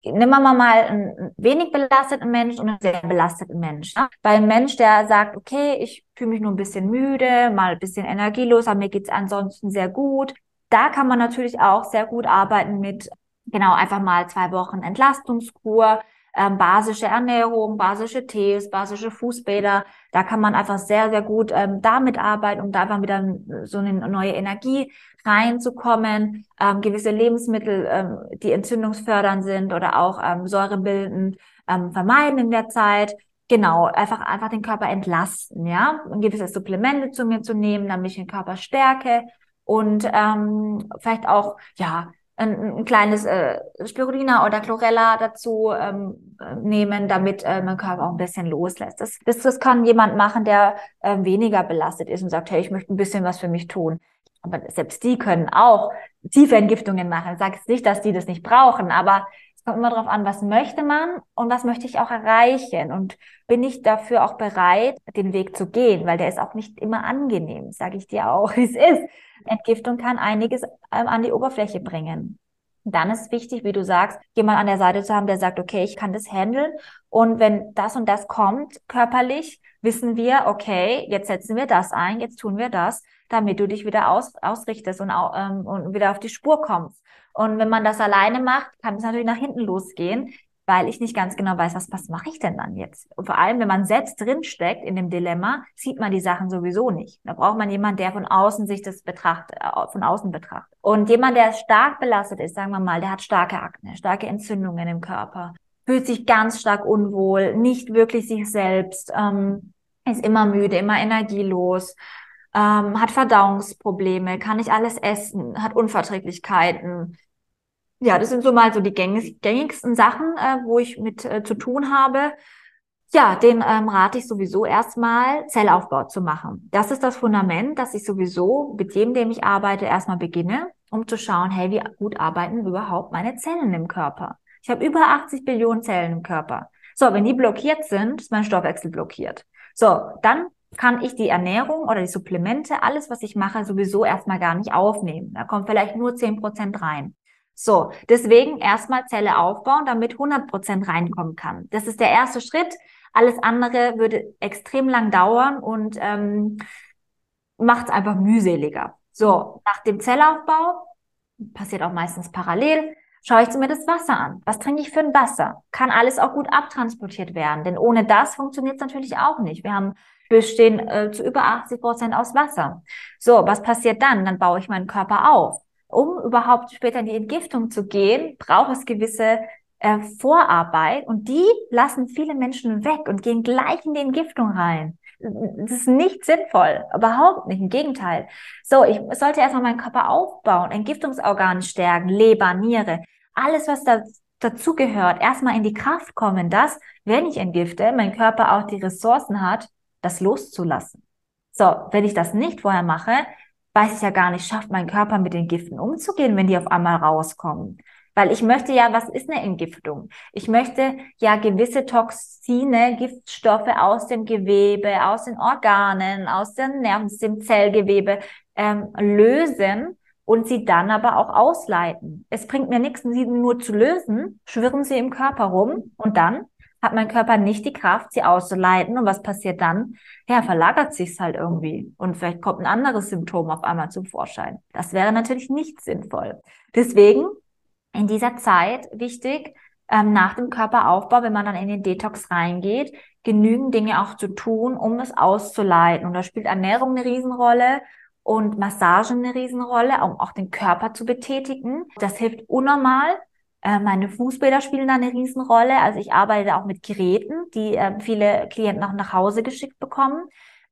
[SPEAKER 2] nehmen wir mal einen wenig belasteten Mensch und einen sehr belasteten Mensch. Ja? Bei einem Mensch, der sagt, okay, ich fühle mich nur ein bisschen müde, mal ein bisschen energielos, aber mir geht's ansonsten sehr gut. Da kann man natürlich auch sehr gut arbeiten mit, genau, einfach mal zwei Wochen Entlastungskur ähm, basische Ernährung, basische Tees, basische Fußbäder. Da kann man einfach sehr, sehr gut ähm, damit arbeiten, um da einfach wieder so eine neue Energie reinzukommen. Ähm, gewisse Lebensmittel, ähm, die entzündungsfördernd sind oder auch ähm, säurebildend, ähm, vermeiden in der Zeit. Genau, einfach, einfach den Körper entlasten, ja. Und gewisse Supplemente zu mir zu nehmen, damit ich den Körper stärke und ähm, vielleicht auch, ja, ein, ein kleines äh, Spirulina oder Chlorella dazu ähm, nehmen, damit äh, mein Körper auch ein bisschen loslässt. Das, das, das kann jemand machen, der äh, weniger belastet ist und sagt, hey, ich möchte ein bisschen was für mich tun. Aber selbst die können auch tiefe Entgiftungen machen. Ich sage nicht, dass die das nicht brauchen, aber es kommt immer darauf an, was möchte man und was möchte ich auch erreichen. Und bin ich dafür auch bereit, den Weg zu gehen, weil der ist auch nicht immer angenehm, sage ich dir auch, wie es ist. Entgiftung kann einiges ähm, an die Oberfläche bringen. Dann ist wichtig, wie du sagst, jemand an der Seite zu haben, der sagt, okay, ich kann das handeln. Und wenn das und das kommt körperlich, wissen wir, okay, jetzt setzen wir das ein, jetzt tun wir das, damit du dich wieder aus, ausrichtest und, ähm, und wieder auf die Spur kommst. Und wenn man das alleine macht, kann es natürlich nach hinten losgehen weil ich nicht ganz genau weiß, was, was mache ich denn dann jetzt? Und vor allem, wenn man selbst drinsteckt in dem Dilemma, sieht man die Sachen sowieso nicht. Da braucht man jemanden, der von außen sich das betrachtet, äh, von außen betrachtet. Und jemand, der stark belastet ist, sagen wir mal, der hat starke Akne, starke Entzündungen im Körper, fühlt sich ganz stark unwohl, nicht wirklich sich selbst, ähm, ist immer müde, immer energielos, ähm, hat Verdauungsprobleme, kann nicht alles essen, hat Unverträglichkeiten, ja, das sind so mal so die gängigsten Sachen, äh, wo ich mit äh, zu tun habe. Ja, den ähm, rate ich sowieso erstmal Zellaufbau zu machen. Das ist das Fundament, dass ich sowieso mit jedem, dem ich arbeite, erstmal beginne, um zu schauen, hey, wie gut arbeiten überhaupt meine Zellen im Körper? Ich habe über 80 Billionen Zellen im Körper. So, wenn die blockiert sind, ist mein Stoffwechsel blockiert. So, dann kann ich die Ernährung oder die Supplemente, alles, was ich mache, sowieso erstmal gar nicht aufnehmen. Da kommt vielleicht nur 10 Prozent rein. So, deswegen erstmal Zelle aufbauen, damit 100 Prozent reinkommen kann. Das ist der erste Schritt. Alles andere würde extrem lang dauern und ähm, macht es einfach mühseliger. So, nach dem Zellaufbau, passiert auch meistens parallel, schaue ich mir das Wasser an. Was trinke ich für ein Wasser? Kann alles auch gut abtransportiert werden? Denn ohne das funktioniert es natürlich auch nicht. Wir haben bestehen äh, zu über 80 Prozent aus Wasser. So, was passiert dann? Dann baue ich meinen Körper auf um überhaupt später in die Entgiftung zu gehen, braucht es gewisse äh, Vorarbeit und die lassen viele Menschen weg und gehen gleich in die Entgiftung rein. Das ist nicht sinnvoll, überhaupt nicht, im Gegenteil. So, ich sollte erstmal meinen Körper aufbauen, Entgiftungsorgane stärken, Leber, Niere, alles, was da dazu gehört, erstmal in die Kraft kommen, dass, wenn ich entgifte, mein Körper auch die Ressourcen hat, das loszulassen. So, wenn ich das nicht vorher mache, weiß ich ja gar nicht, schafft mein Körper mit den Giften umzugehen, wenn die auf einmal rauskommen. Weil ich möchte ja, was ist eine Entgiftung? Ich möchte ja gewisse Toxine, Giftstoffe aus dem Gewebe, aus den Organen, aus dem Nervensystem, Zellgewebe ähm, lösen und sie dann aber auch ausleiten. Es bringt mir nichts, sie nur zu lösen, schwirren sie im Körper rum und dann hat mein Körper nicht die Kraft, sie auszuleiten. Und was passiert dann? Ja, verlagert sich's halt irgendwie. Und vielleicht kommt ein anderes Symptom auf einmal zum Vorschein. Das wäre natürlich nicht sinnvoll. Deswegen in dieser Zeit wichtig, ähm, nach dem Körperaufbau, wenn man dann in den Detox reingeht, genügend Dinge auch zu tun, um es auszuleiten. Und da spielt Ernährung eine Riesenrolle und Massagen eine Riesenrolle, um auch den Körper zu betätigen. Das hilft unnormal. Äh, meine Fußbäder spielen da eine Riesenrolle. Also ich arbeite auch mit Geräten, die äh, viele Klienten auch nach Hause geschickt bekommen,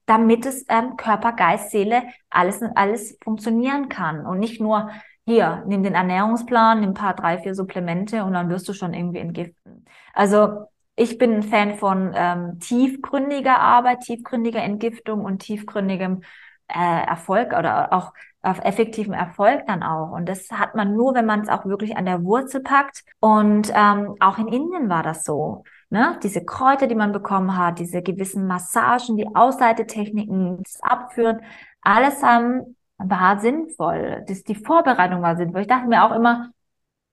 [SPEAKER 2] damit es ähm, Körper, Geist, Seele alles alles funktionieren kann und nicht nur hier, nimm den Ernährungsplan, nimm ein paar, drei, vier Supplemente und dann wirst du schon irgendwie entgiften. Also ich bin ein Fan von ähm, tiefgründiger Arbeit, tiefgründiger Entgiftung und tiefgründigem äh, Erfolg oder auch auf effektiven Erfolg dann auch. Und das hat man nur, wenn man es auch wirklich an der Wurzel packt. Und ähm, auch in Indien war das so. Ne? Diese Kräuter, die man bekommen hat, diese gewissen Massagen, die Ausseitetechniken, das Abführen, alles haben war sinnvoll. Das, die Vorbereitung war sinnvoll. Ich dachte mir auch immer,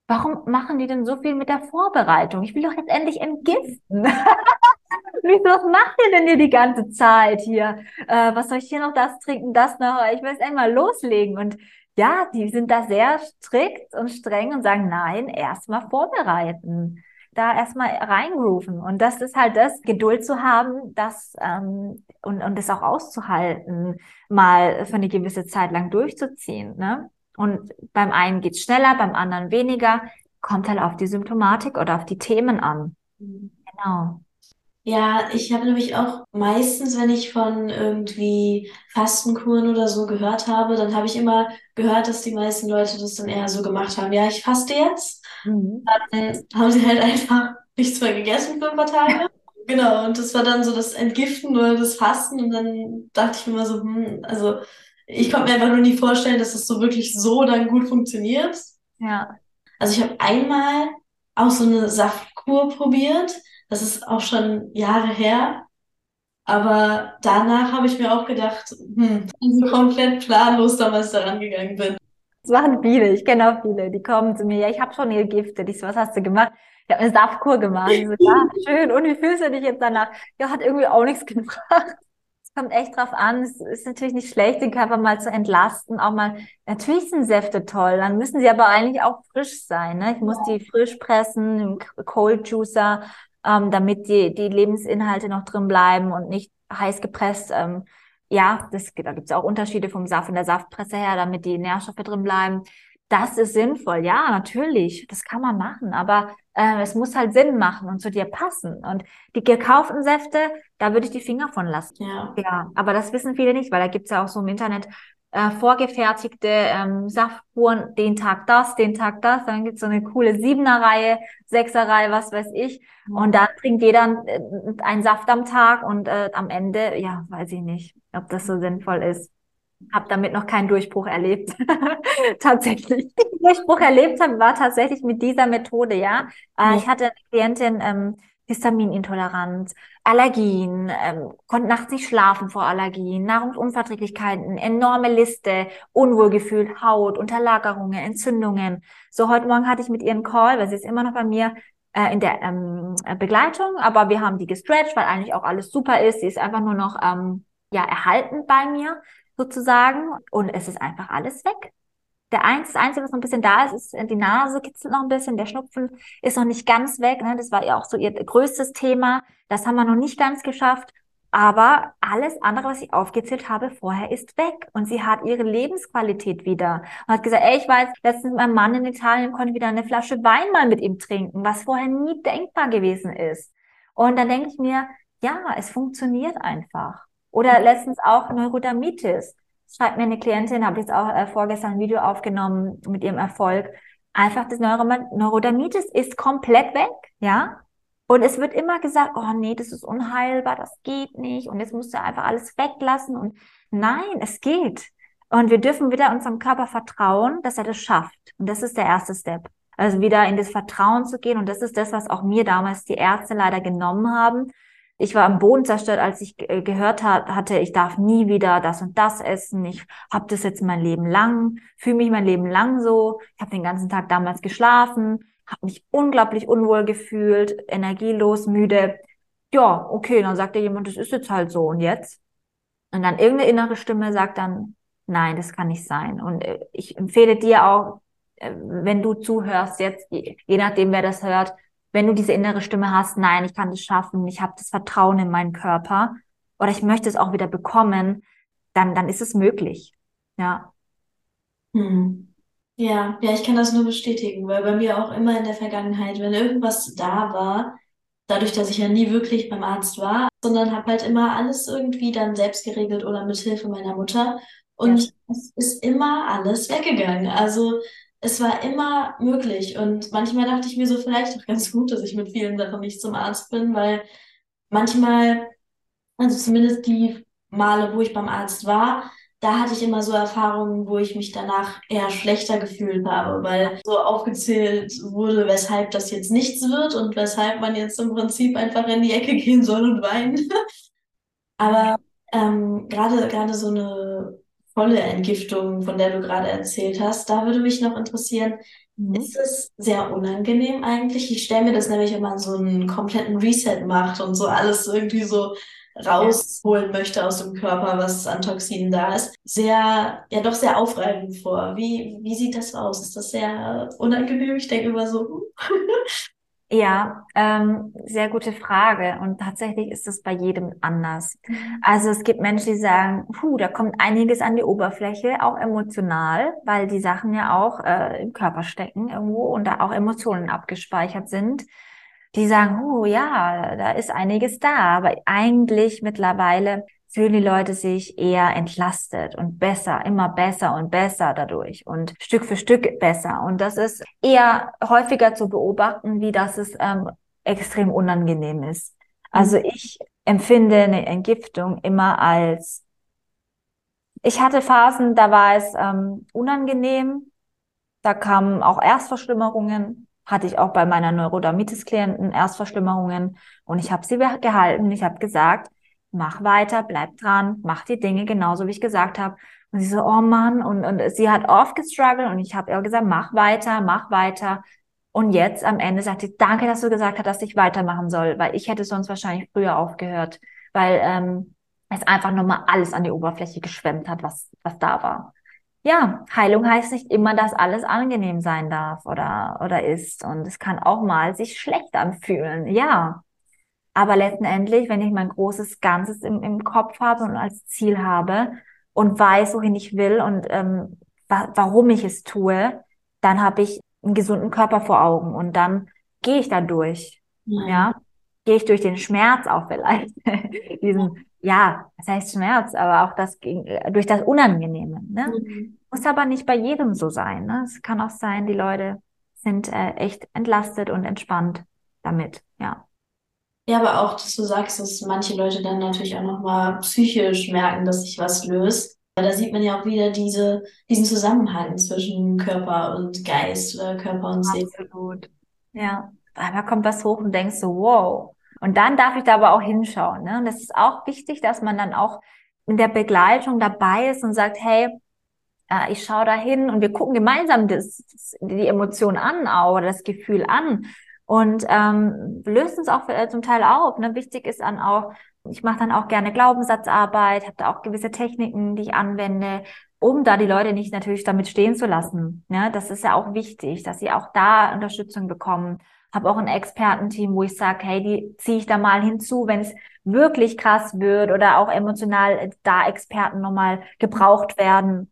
[SPEAKER 2] warum machen die denn so viel mit der Vorbereitung? Ich will doch jetzt endlich entgiften. Wieso, was macht ihr denn hier die ganze Zeit hier? Äh, was soll ich hier noch das trinken, das noch? Ich will jetzt einmal loslegen. Und ja, die sind da sehr strikt und streng und sagen, nein, erstmal vorbereiten da erstmal reingrooven. Und das ist halt das, Geduld zu haben, das ähm, und, und das auch auszuhalten, mal für eine gewisse Zeit lang durchzuziehen. Ne? Und beim einen geht's schneller, beim anderen weniger. Kommt halt auf die Symptomatik oder auf die Themen an. Mhm. Genau.
[SPEAKER 1] Ja, ich habe nämlich auch meistens, wenn ich von irgendwie Fastenkuren oder so gehört habe, dann habe ich immer gehört, dass die meisten Leute das dann eher so gemacht haben. Ja, ich faste jetzt. Mhm. Dann haben sie halt einfach nichts mehr gegessen für ein paar Tage. Genau, und das war dann so das Entgiften oder das Fasten. Und dann dachte ich mir immer so, hm, also ich konnte mir einfach nur nie vorstellen, dass das so wirklich so dann gut funktioniert.
[SPEAKER 2] Ja.
[SPEAKER 1] Also ich habe einmal auch so eine Saftkur probiert. Das ist auch schon Jahre her. Aber danach habe ich mir auch gedacht, hm, also komplett planlos damals daran gegangen bin.
[SPEAKER 2] Das machen viele, ich kenne auch viele, die kommen zu mir, ja, ich habe schon ihr Gifte. Ich so, was hast du gemacht? Ich habe eine Saftkur gemacht. Ich so, ja, schön. Und wie fühlst du dich jetzt danach? Ja, hat irgendwie auch nichts gebracht. Es kommt echt drauf an. Es ist natürlich nicht schlecht, den Körper mal zu entlasten. Auch mal, natürlich sind Säfte toll. Dann müssen sie aber eigentlich auch frisch sein. Ne? Ich muss die frisch pressen, im Cold Juicer ähm, damit die, die Lebensinhalte noch drin bleiben und nicht heiß gepresst. Ähm, ja, das, da gibt es auch Unterschiede vom Saft und der Saftpresse her, damit die Nährstoffe drin bleiben. Das ist sinnvoll, ja, natürlich, das kann man machen, aber äh, es muss halt Sinn machen und zu dir passen. Und die gekauften Säfte, da würde ich die Finger von lassen.
[SPEAKER 1] Ja.
[SPEAKER 2] ja, aber das wissen viele nicht, weil da gibt's ja auch so im Internet äh, vorgefertigte ähm, Saftkuren, den Tag das, den Tag das, dann gibt's so eine coole Siebener-Reihe, Sechser-Reihe, was weiß ich. Mhm. Und dann trinkt jeder äh, einen Saft am Tag und äh, am Ende, ja, weiß ich nicht, ob das so sinnvoll ist. Hab damit noch keinen Durchbruch erlebt. tatsächlich. Durchbruch erlebt habe, war tatsächlich mit dieser Methode, ja. Äh, Ich hatte eine Klientin, ähm, Histaminintoleranz, Allergien, ähm, konnte nachts nicht schlafen vor Allergien, Nahrungsunverträglichkeiten, enorme Liste, Unwohlgefühl, Haut, Unterlagerungen, Entzündungen. So heute Morgen hatte ich mit ihr einen Call, weil sie ist immer noch bei mir äh, in der ähm, Begleitung, aber wir haben die gestretched, weil eigentlich auch alles super ist. Sie ist einfach nur noch ähm, ja erhalten bei mir sozusagen und es ist einfach alles weg. Der Einzige, das Einzige, was noch ein bisschen da ist, ist äh, die Nase kitzelt noch ein bisschen, der Schnupfen ist noch nicht ganz weg. Ne? Das war ja auch so ihr größtes Thema. Das haben wir noch nicht ganz geschafft. Aber alles andere, was ich aufgezählt habe vorher, ist weg. Und sie hat ihre Lebensqualität wieder. Und hat gesagt, ey, ich weiß, letztens meinem Mann in Italien konnte wieder eine Flasche Wein mal mit ihm trinken, was vorher nie denkbar gewesen ist. Und dann denke ich mir, ja, es funktioniert einfach. Oder letztens auch Neurodermitis schreibt mir eine Klientin, habe jetzt auch äh, vorgestern ein Video aufgenommen mit ihrem Erfolg. Einfach das Neuro Neurodermitis ist komplett weg, ja. Und es wird immer gesagt, oh nee, das ist unheilbar, das geht nicht und jetzt musst du einfach alles weglassen und Nein, es geht. Und wir dürfen wieder unserem Körper vertrauen, dass er das schafft. Und das ist der erste Step. Also wieder in das Vertrauen zu gehen. Und das ist das, was auch mir damals die Ärzte leider genommen haben. Ich war am Boden zerstört, als ich äh, gehört hatte, ich darf nie wieder das und das essen. Ich habe das jetzt mein Leben lang, fühle mich mein Leben lang so. Ich habe den ganzen Tag damals geschlafen, habe mich unglaublich unwohl gefühlt, energielos, müde. Ja, okay, dann sagt ja jemand, das ist jetzt halt so. Und jetzt? Und dann irgendeine innere Stimme sagt dann, nein, das kann nicht sein. Und äh, ich empfehle dir auch, äh, wenn du zuhörst jetzt, je nachdem, wer das hört, wenn du diese innere Stimme hast, nein, ich kann das schaffen, ich habe das Vertrauen in meinen Körper oder ich möchte es auch wieder bekommen, dann, dann ist es möglich. Ja.
[SPEAKER 1] Hm. Ja, ja, ich kann das nur bestätigen, weil bei mir auch immer in der Vergangenheit, wenn irgendwas da war, dadurch, dass ich ja nie wirklich beim Arzt war, sondern habe halt immer alles irgendwie dann selbst geregelt oder mit Hilfe meiner Mutter. Und ja. es ist immer alles weggegangen. Also es war immer möglich. Und manchmal dachte ich mir so, vielleicht auch ganz gut, dass ich mit vielen Sachen nicht zum Arzt bin, weil manchmal, also zumindest die Male, wo ich beim Arzt war, da hatte ich immer so Erfahrungen, wo ich mich danach eher schlechter gefühlt habe, weil so aufgezählt wurde, weshalb das jetzt nichts wird und weshalb man jetzt im Prinzip einfach in die Ecke gehen soll und weinen. Aber ähm, gerade gerade so eine volle Entgiftung, von der du gerade erzählt hast. Da würde mich noch interessieren, mhm. ist es sehr unangenehm eigentlich? Ich stelle mir das nämlich, wenn man so einen kompletten Reset macht und so alles irgendwie so rausholen möchte aus dem Körper, was an Toxinen da ist, sehr, ja doch sehr aufreibend vor. Wie, wie sieht das aus? Ist das sehr unangenehm? Ich denke immer so.
[SPEAKER 2] Ja, ähm, sehr gute Frage. Und tatsächlich ist es bei jedem anders. Mhm. Also es gibt Menschen, die sagen, puh, da kommt einiges an die Oberfläche, auch emotional, weil die Sachen ja auch äh, im Körper stecken irgendwo und da auch Emotionen abgespeichert sind. Die sagen, oh ja, da ist einiges da. Aber eigentlich mittlerweile fühlen die Leute sich eher entlastet und besser, immer besser und besser dadurch und Stück für Stück besser. Und das ist eher häufiger zu beobachten, wie dass es ähm, extrem unangenehm ist. Also mhm. ich empfinde eine Entgiftung immer als, ich hatte Phasen, da war es ähm, unangenehm, da kamen auch Erstverschlimmerungen, hatte ich auch bei meiner Neurodermitis-Klienten Erstverschlimmerungen und ich habe sie gehalten. Ich habe gesagt, mach weiter, bleib dran, mach die Dinge genauso, wie ich gesagt habe. Und sie so, oh Mann, und, und sie hat oft gestruggelt und ich habe ihr gesagt, mach weiter, mach weiter. Und jetzt am Ende sagt sie, danke, dass du gesagt hast, dass ich weitermachen soll, weil ich hätte sonst wahrscheinlich früher aufgehört, weil ähm, es einfach nochmal alles an die Oberfläche geschwemmt hat, was, was da war. Ja, Heilung heißt nicht immer, dass alles angenehm sein darf oder, oder ist. Und es kann auch mal sich schlecht anfühlen. Ja, aber letztendlich, wenn ich mein großes Ganzes im, im Kopf habe und als Ziel habe und weiß, wohin ich will und ähm, wa warum ich es tue, dann habe ich einen gesunden Körper vor Augen und dann gehe ich da durch. Ja. ja? Gehe ich durch den Schmerz auch vielleicht. Diesen, ja, das heißt Schmerz, aber auch das durch das Unangenehme. Ne? Mhm. Muss aber nicht bei jedem so sein. Ne? Es kann auch sein, die Leute sind äh, echt entlastet und entspannt damit. Ja.
[SPEAKER 1] Ja, aber auch, dass du sagst, dass manche Leute dann natürlich auch nochmal psychisch merken, dass sich was löst. Da sieht man ja auch wieder diese, diesen Zusammenhang zwischen Körper und Geist oder Körper und Seele.
[SPEAKER 2] Absolut. Ja. Einmal kommt was hoch und denkst so, wow. Und dann darf ich da aber auch hinschauen. Ne? Und das ist auch wichtig, dass man dann auch in der Begleitung dabei ist und sagt, hey, äh, ich schaue da hin und wir gucken gemeinsam das, das, die Emotion an oder das Gefühl an und ähm, löst uns auch äh, zum Teil auf. Ne? Wichtig ist dann auch, ich mache dann auch gerne Glaubenssatzarbeit, habe da auch gewisse Techniken, die ich anwende, um da die Leute nicht natürlich damit stehen zu lassen. Ne? Das ist ja auch wichtig, dass sie auch da Unterstützung bekommen. Habe auch ein Expertenteam, wo ich sage, hey, die ziehe ich da mal hinzu, wenn es wirklich krass wird oder auch emotional da Experten nochmal gebraucht werden.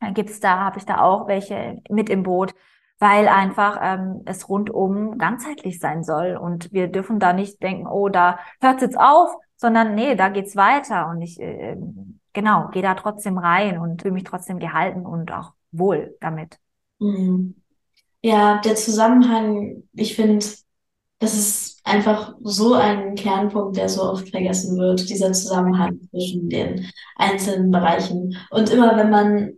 [SPEAKER 2] Dann gibt's da, habe ich da auch welche mit im Boot weil einfach ähm, es rundum ganzheitlich sein soll. Und wir dürfen da nicht denken, oh, da hört's jetzt auf, sondern nee, da geht's weiter. Und ich, äh, genau, gehe da trotzdem rein und fühle mich trotzdem gehalten und auch wohl damit.
[SPEAKER 1] Mhm. Ja, der Zusammenhang, ich finde, das ist einfach so ein Kernpunkt, der so oft vergessen wird, dieser Zusammenhang zwischen den einzelnen Bereichen. Und immer wenn man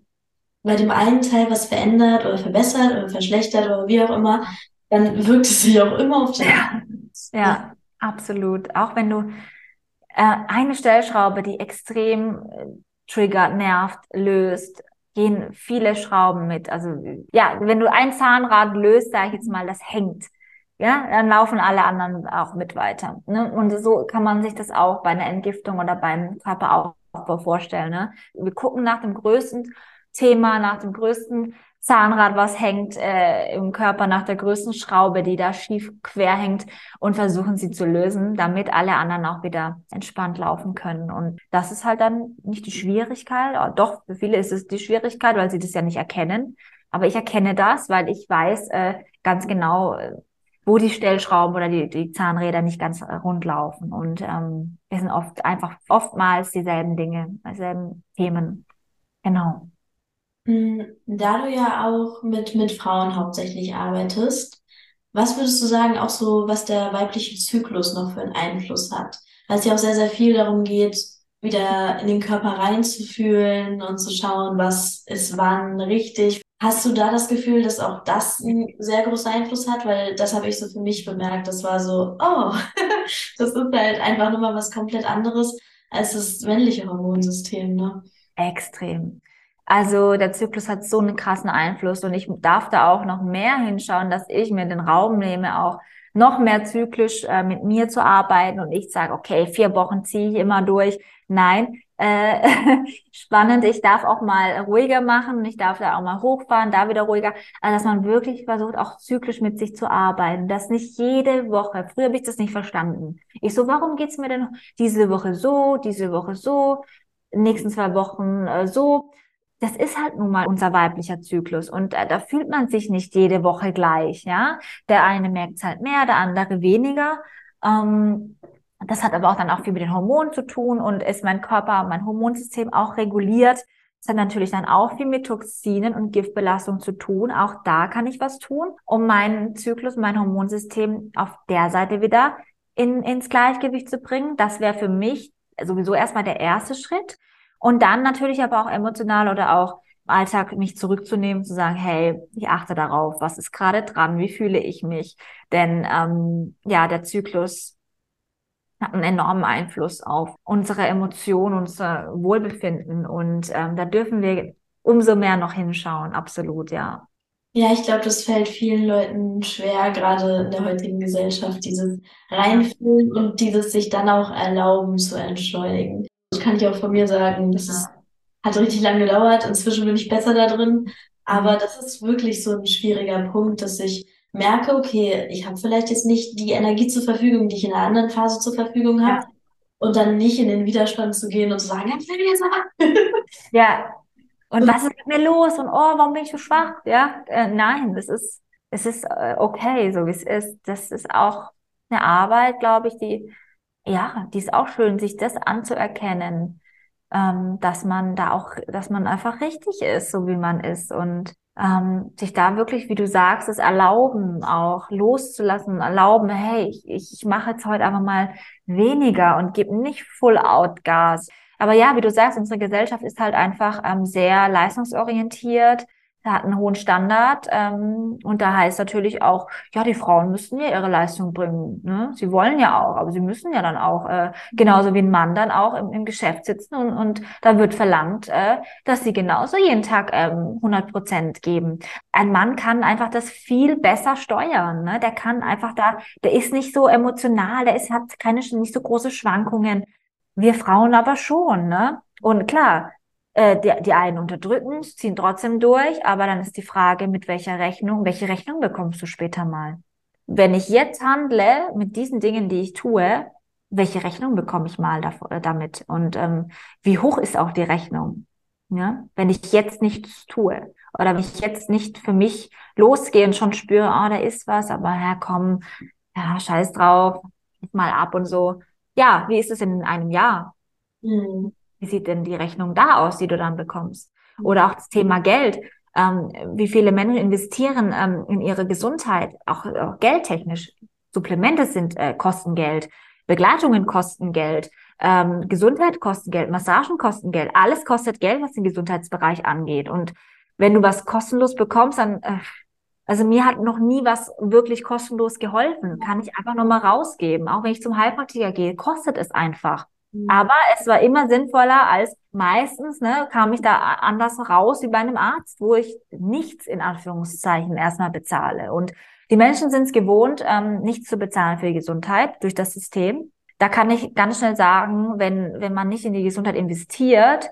[SPEAKER 1] bei dem einen Teil was verändert oder verbessert oder verschlechtert oder wie auch immer, dann wirkt es sich auch immer auf den
[SPEAKER 2] ja. ja, absolut. Auch wenn du äh, eine Stellschraube, die extrem äh, triggert, nervt, löst, gehen viele Schrauben mit. Also ja, wenn du ein Zahnrad löst, sage ich jetzt mal, das hängt. Ja, dann laufen alle anderen auch mit weiter. Ne? Und so kann man sich das auch bei einer Entgiftung oder beim Körperaufbau vorstellen. Ne? Wir gucken nach dem größten Thema, nach dem größten Zahnrad, was hängt äh, im Körper, nach der größten Schraube, die da schief quer hängt und versuchen sie zu lösen, damit alle anderen auch wieder entspannt laufen können. Und das ist halt dann nicht die Schwierigkeit, oh, doch, für viele ist es die Schwierigkeit, weil sie das ja nicht erkennen. Aber ich erkenne das, weil ich weiß äh, ganz genau, äh, wo die Stellschrauben oder die, die Zahnräder nicht ganz rund laufen. Und ähm, es sind oft einfach oftmals dieselben Dinge, dieselben Themen. Genau.
[SPEAKER 1] Hm, da du ja auch mit, mit Frauen hauptsächlich arbeitest, was würdest du sagen, auch so, was der weibliche Zyklus noch für einen Einfluss hat? Weil es ja auch sehr, sehr viel darum geht, wieder in den Körper reinzufühlen und zu schauen, was ist wann richtig. Hast du da das Gefühl, dass auch das einen sehr großen Einfluss hat? Weil das habe ich so für mich bemerkt. Das war so, oh, das ist halt einfach nochmal was komplett anderes als das männliche Hormonsystem, ne?
[SPEAKER 2] Extrem. Also der Zyklus hat so einen krassen Einfluss und ich darf da auch noch mehr hinschauen, dass ich mir den Raum nehme, auch noch mehr zyklisch äh, mit mir zu arbeiten und ich sage, okay, vier Wochen ziehe ich immer durch. Nein, äh, spannend, ich darf auch mal ruhiger machen, ich darf da auch mal hochfahren, da wieder ruhiger. Also dass man wirklich versucht, auch zyklisch mit sich zu arbeiten, dass nicht jede Woche, früher habe ich das nicht verstanden. Ich so, warum geht's mir denn diese Woche so, diese Woche so, nächsten zwei Wochen äh, so? Das ist halt nun mal unser weiblicher Zyklus und äh, da fühlt man sich nicht jede Woche gleich, ja. Der eine merkt es halt mehr, der andere weniger. Ähm, das hat aber auch dann auch viel mit den Hormonen zu tun und ist mein Körper, mein Hormonsystem auch reguliert. Das hat natürlich dann auch viel mit Toxinen und Giftbelastung zu tun. Auch da kann ich was tun, um meinen Zyklus, mein Hormonsystem auf der Seite wieder in, ins Gleichgewicht zu bringen. Das wäre für mich sowieso erstmal der erste Schritt. Und dann natürlich aber auch emotional oder auch im Alltag mich zurückzunehmen, zu sagen, hey, ich achte darauf, was ist gerade dran, wie fühle ich mich? Denn ähm, ja, der Zyklus hat einen enormen Einfluss auf unsere Emotionen, unser Wohlbefinden. Und ähm, da dürfen wir umso mehr noch hinschauen, absolut, ja.
[SPEAKER 1] Ja, ich glaube, das fällt vielen Leuten schwer, gerade in der heutigen Gesellschaft, dieses Reinfühlen und dieses sich dann auch erlauben zu entschleunigen. Das kann ich auch von mir sagen. Das ist, hat richtig lange gedauert. Inzwischen bin ich besser da drin. Aber das ist wirklich so ein schwieriger Punkt, dass ich merke, okay, ich habe vielleicht jetzt nicht die Energie zur Verfügung, die ich in einer anderen Phase zur Verfügung habe. Ja. Und dann nicht in den Widerstand zu gehen und zu sagen, ich will jetzt
[SPEAKER 2] Ja. Und was ist mit mir los? Und oh, warum bin ich so schwach? Ja, äh, nein, das ist, es ist äh, okay, so wie es ist. Das ist auch eine Arbeit, glaube ich, die ja, die ist auch schön, sich das anzuerkennen, ähm, dass man da auch, dass man einfach richtig ist, so wie man ist und ähm, sich da wirklich, wie du sagst, es erlauben, auch loszulassen, erlauben, hey, ich, ich, mache jetzt heute einfach mal weniger und gebe nicht Full Out Gas. Aber ja, wie du sagst, unsere Gesellschaft ist halt einfach ähm, sehr leistungsorientiert hat einen hohen Standard ähm, und da heißt natürlich auch, ja, die Frauen müssen ja ihre Leistung bringen. Ne? Sie wollen ja auch, aber sie müssen ja dann auch, äh, genauso wie ein Mann dann auch im, im Geschäft sitzen und, und da wird verlangt, äh, dass sie genauso jeden Tag ähm, 100 Prozent geben. Ein Mann kann einfach das viel besser steuern. Ne? Der kann einfach da, der ist nicht so emotional, der ist, hat keine nicht so große Schwankungen. Wir Frauen aber schon, ne? Und klar, äh, die, die einen unterdrücken, ziehen trotzdem durch, aber dann ist die Frage, mit welcher Rechnung, welche Rechnung bekommst du später mal? Wenn ich jetzt handle mit diesen Dingen, die ich tue, welche Rechnung bekomme ich mal davor, äh, damit? Und ähm, wie hoch ist auch die Rechnung? Ja? Wenn ich jetzt nichts tue oder wenn ich jetzt nicht für mich losgehe und schon spüre, oh, da ist was, aber ja, ja, scheiß drauf, mal ab und so. Ja, wie ist es in einem Jahr? Mhm wie sieht denn die Rechnung da aus, die du dann bekommst? Oder auch das Thema Geld. Ähm, wie viele Menschen investieren ähm, in ihre Gesundheit, auch, auch geldtechnisch? Supplemente sind äh, kosten Geld, Begleitungen kosten Geld, ähm, Gesundheit kosten Geld, Massagen kosten Geld, alles kostet Geld, was den Gesundheitsbereich angeht. Und wenn du was kostenlos bekommst, dann äh, also mir hat noch nie was wirklich kostenlos geholfen. Kann ich einfach nochmal rausgeben. Auch wenn ich zum Heilpraktiker gehe, kostet es einfach. Mhm. Aber es war immer sinnvoller als meistens, ne, kam ich da anders raus wie bei einem Arzt, wo ich nichts in Anführungszeichen erstmal bezahle. Und die Menschen sind es gewohnt, ähm, nichts zu bezahlen für die Gesundheit durch das System. Da kann ich ganz schnell sagen, wenn, wenn man nicht in die Gesundheit investiert,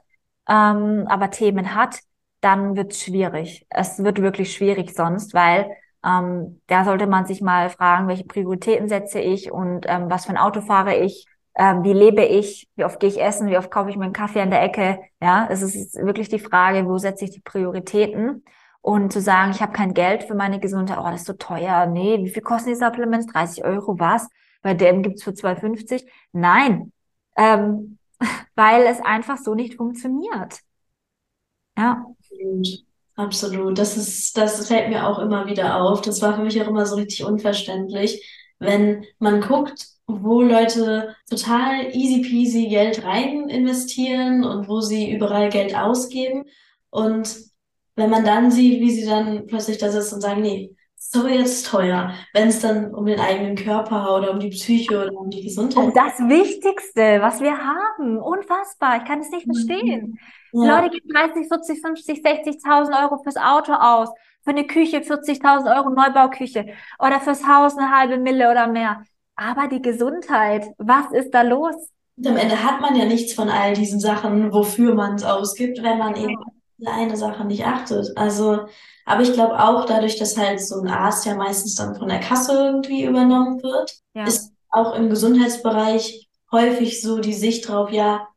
[SPEAKER 2] ähm, aber Themen hat, dann wird es schwierig. Es wird wirklich schwierig sonst, weil ähm, da sollte man sich mal fragen, welche Prioritäten setze ich und ähm, was für ein Auto fahre ich, ähm, wie lebe ich, wie oft gehe ich essen, wie oft kaufe ich mir einen Kaffee an der Ecke. Ja, es ist wirklich die Frage, wo setze ich die Prioritäten und zu sagen, ich habe kein Geld für meine Gesundheit, oh, das ist so teuer. Nee, wie viel kosten die Supplements? 30 Euro, was? Bei dem gibt's für 2,50? Nein, ähm, weil es einfach so nicht funktioniert.
[SPEAKER 1] Ja. Absolut. Absolut. Das ist, das fällt mir auch immer wieder auf. Das war für mich auch immer so richtig unverständlich, wenn man guckt, wo Leute total easy peasy Geld rein investieren und wo sie überall Geld ausgeben. Und wenn man dann sieht, wie sie dann plötzlich da sitzen und sagen, nee, so jetzt teuer, wenn es dann um den eigenen Körper oder um die Psyche oder um die Gesundheit
[SPEAKER 2] geht. das Wichtigste, was wir haben. Unfassbar. Ich kann es nicht mhm. verstehen. Ja. Leute geben 30, 40, 50, 60.000 Euro fürs Auto aus, für eine Küche 40.000 Euro Neubauküche oder fürs Haus eine halbe Mille oder mehr. Aber die Gesundheit, was ist da los?
[SPEAKER 1] Und am Ende hat man ja nichts von all diesen Sachen, wofür man es ausgibt, wenn man eben eine Sache nicht achtet. Also, aber ich glaube auch dadurch, dass halt so ein Arzt ja meistens dann von der Kasse irgendwie übernommen wird, ja. ist auch im Gesundheitsbereich häufig so die Sicht drauf, ja,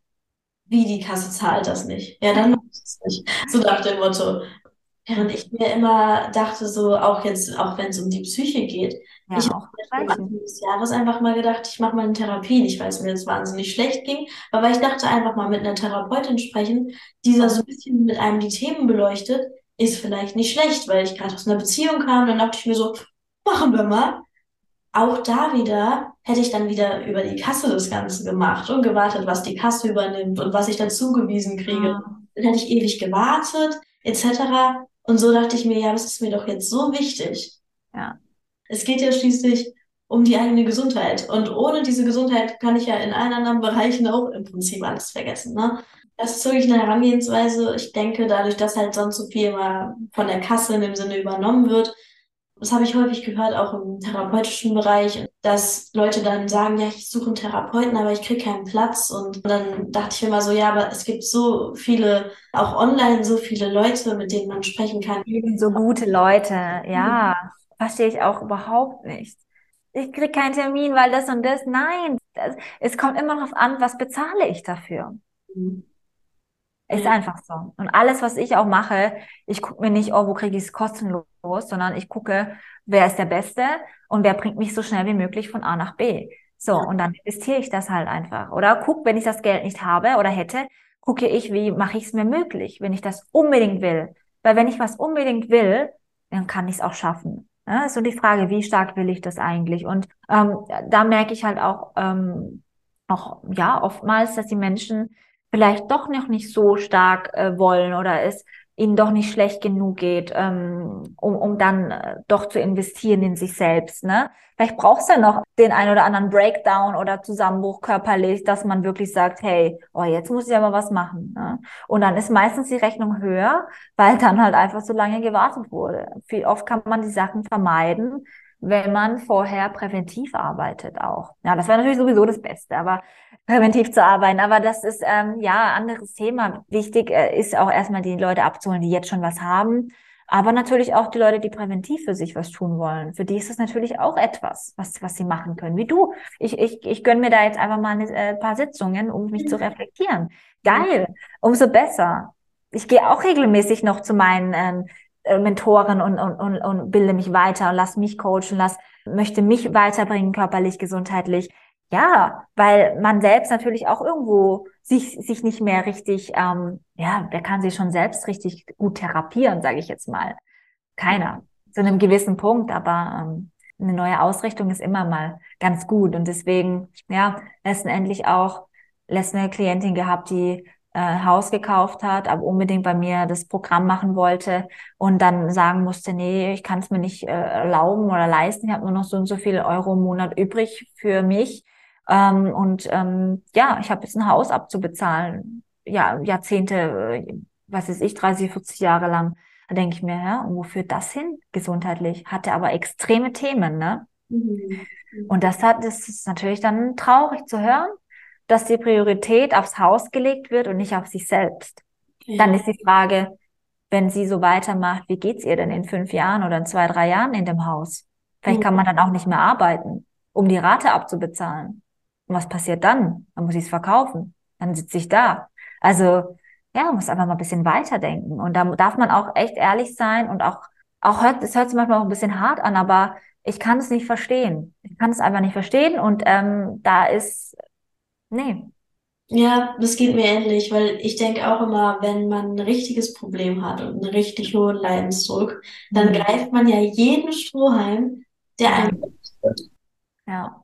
[SPEAKER 1] wie die Kasse zahlt das nicht. Ja, dann macht es nicht. So nach dem Motto. Während ich mir immer dachte, so auch jetzt, auch wenn es um die Psyche geht, ja, ich habe am Anfang des Jahres einfach mal gedacht, ich mache mal eine Therapie, nicht weil es mir jetzt wahnsinnig schlecht ging, aber weil ich dachte, einfach mal mit einer Therapeutin sprechen, die so ein bisschen mit einem die Themen beleuchtet, ist vielleicht nicht schlecht, weil ich gerade aus einer Beziehung kam, dann dachte ich mir so, machen wir mal. Auch da wieder hätte ich dann wieder über die Kasse das Ganze gemacht und gewartet, was die Kasse übernimmt und was ich dann zugewiesen kriege. Ja. Dann hätte ich ewig gewartet, etc. Und so dachte ich mir, ja, das ist mir doch jetzt so wichtig. Ja. Es geht ja schließlich um die eigene Gesundheit. Und ohne diese Gesundheit kann ich ja in allen anderen Bereichen auch im Prinzip alles vergessen. Ne? Das ist wirklich eine Herangehensweise. Ich denke, dadurch, dass halt sonst so viel mal von der Kasse in dem Sinne übernommen wird, das habe ich häufig gehört, auch im therapeutischen Bereich, dass Leute dann sagen, ja, ich suche einen Therapeuten, aber ich kriege keinen Platz. Und dann dachte ich mir mal so, ja, aber es gibt so viele, auch online so viele Leute, mit denen man sprechen kann.
[SPEAKER 2] So gute Leute, ja. Verstehe ich auch überhaupt nicht. Ich kriege keinen Termin, weil das und das. Nein, das, es kommt immer darauf an, was bezahle ich dafür. Mhm. Ist einfach so. Und alles, was ich auch mache, ich gucke mir nicht, oh, wo kriege ich es kostenlos, sondern ich gucke, wer ist der Beste und wer bringt mich so schnell wie möglich von A nach B. So, und dann investiere ich das halt einfach. Oder guck, wenn ich das Geld nicht habe oder hätte, gucke ich, wie mache ich es mir möglich, wenn ich das unbedingt will. Weil wenn ich was unbedingt will, dann kann ich es auch schaffen. Ja, ist so die Frage, wie stark will ich das eigentlich? Und ähm, da merke ich halt auch, ähm, auch ja oftmals, dass die Menschen vielleicht doch noch nicht so stark äh, wollen oder es ihnen doch nicht schlecht genug geht, ähm, um, um dann äh, doch zu investieren in sich selbst. Ne? Vielleicht brauchst du ja noch den ein oder anderen Breakdown oder Zusammenbruch körperlich, dass man wirklich sagt, hey, oh, jetzt muss ich aber was machen. Ne? Und dann ist meistens die Rechnung höher, weil dann halt einfach so lange gewartet wurde. Viel oft kann man die Sachen vermeiden, wenn man vorher präventiv arbeitet auch. Ja, das wäre natürlich sowieso das Beste, aber präventiv zu arbeiten. Aber das ist ähm, ja anderes Thema. Wichtig äh, ist auch erstmal die Leute abzuholen, die jetzt schon was haben. Aber natürlich auch die Leute, die präventiv für sich was tun wollen. Für die ist das natürlich auch etwas, was, was sie machen können. Wie du. Ich, ich, ich gönne mir da jetzt einfach mal ein äh, paar Sitzungen, um mich zu reflektieren. Geil. Umso besser. Ich gehe auch regelmäßig noch zu meinen ähm, äh, Mentoren und, und, und, und bilde mich weiter und lass mich coachen, lass, möchte mich weiterbringen, körperlich, gesundheitlich. Ja, weil man selbst natürlich auch irgendwo sich, sich nicht mehr richtig, ähm, ja, wer kann sich schon selbst richtig gut therapieren, sage ich jetzt mal. Keiner. Zu einem gewissen Punkt, aber ähm, eine neue Ausrichtung ist immer mal ganz gut. Und deswegen, ja, letztendlich auch letzte Klientin gehabt, die äh, Haus gekauft hat, aber unbedingt bei mir das Programm machen wollte und dann sagen musste, nee, ich kann es mir nicht äh, erlauben oder leisten, ich habe nur noch so und so viel Euro im Monat übrig für mich. Ähm, und ähm, ja, ich habe jetzt ein Haus abzubezahlen, ja, Jahrzehnte, äh, was weiß ich, 30, 40 Jahre lang. Da denke ich mir, ja, und wo führt das hin gesundheitlich? Hatte aber extreme Themen, ne? Mhm. Und das hat, das ist natürlich dann traurig zu hören, dass die Priorität aufs Haus gelegt wird und nicht auf sich selbst. Ja. Dann ist die Frage, wenn sie so weitermacht, wie geht's ihr denn in fünf Jahren oder in zwei, drei Jahren in dem Haus? Vielleicht mhm. kann man dann auch nicht mehr arbeiten, um die Rate abzubezahlen. Und was passiert dann? Dann muss ich es verkaufen. Dann sitze ich da. Also, ja, man muss einfach mal ein bisschen weiterdenken. Und da darf man auch echt ehrlich sein und auch, auch hört, es hört sich manchmal auch ein bisschen hart an, aber ich kann es nicht verstehen. Ich kann es einfach nicht verstehen. Und ähm, da ist Nee.
[SPEAKER 1] Ja, das geht mir ähnlich, weil ich denke auch immer, wenn man ein richtiges Problem hat und einen richtig hohen Leidensdruck, dann mhm. greift man ja jeden Strohhalm, der einem.
[SPEAKER 2] Ja.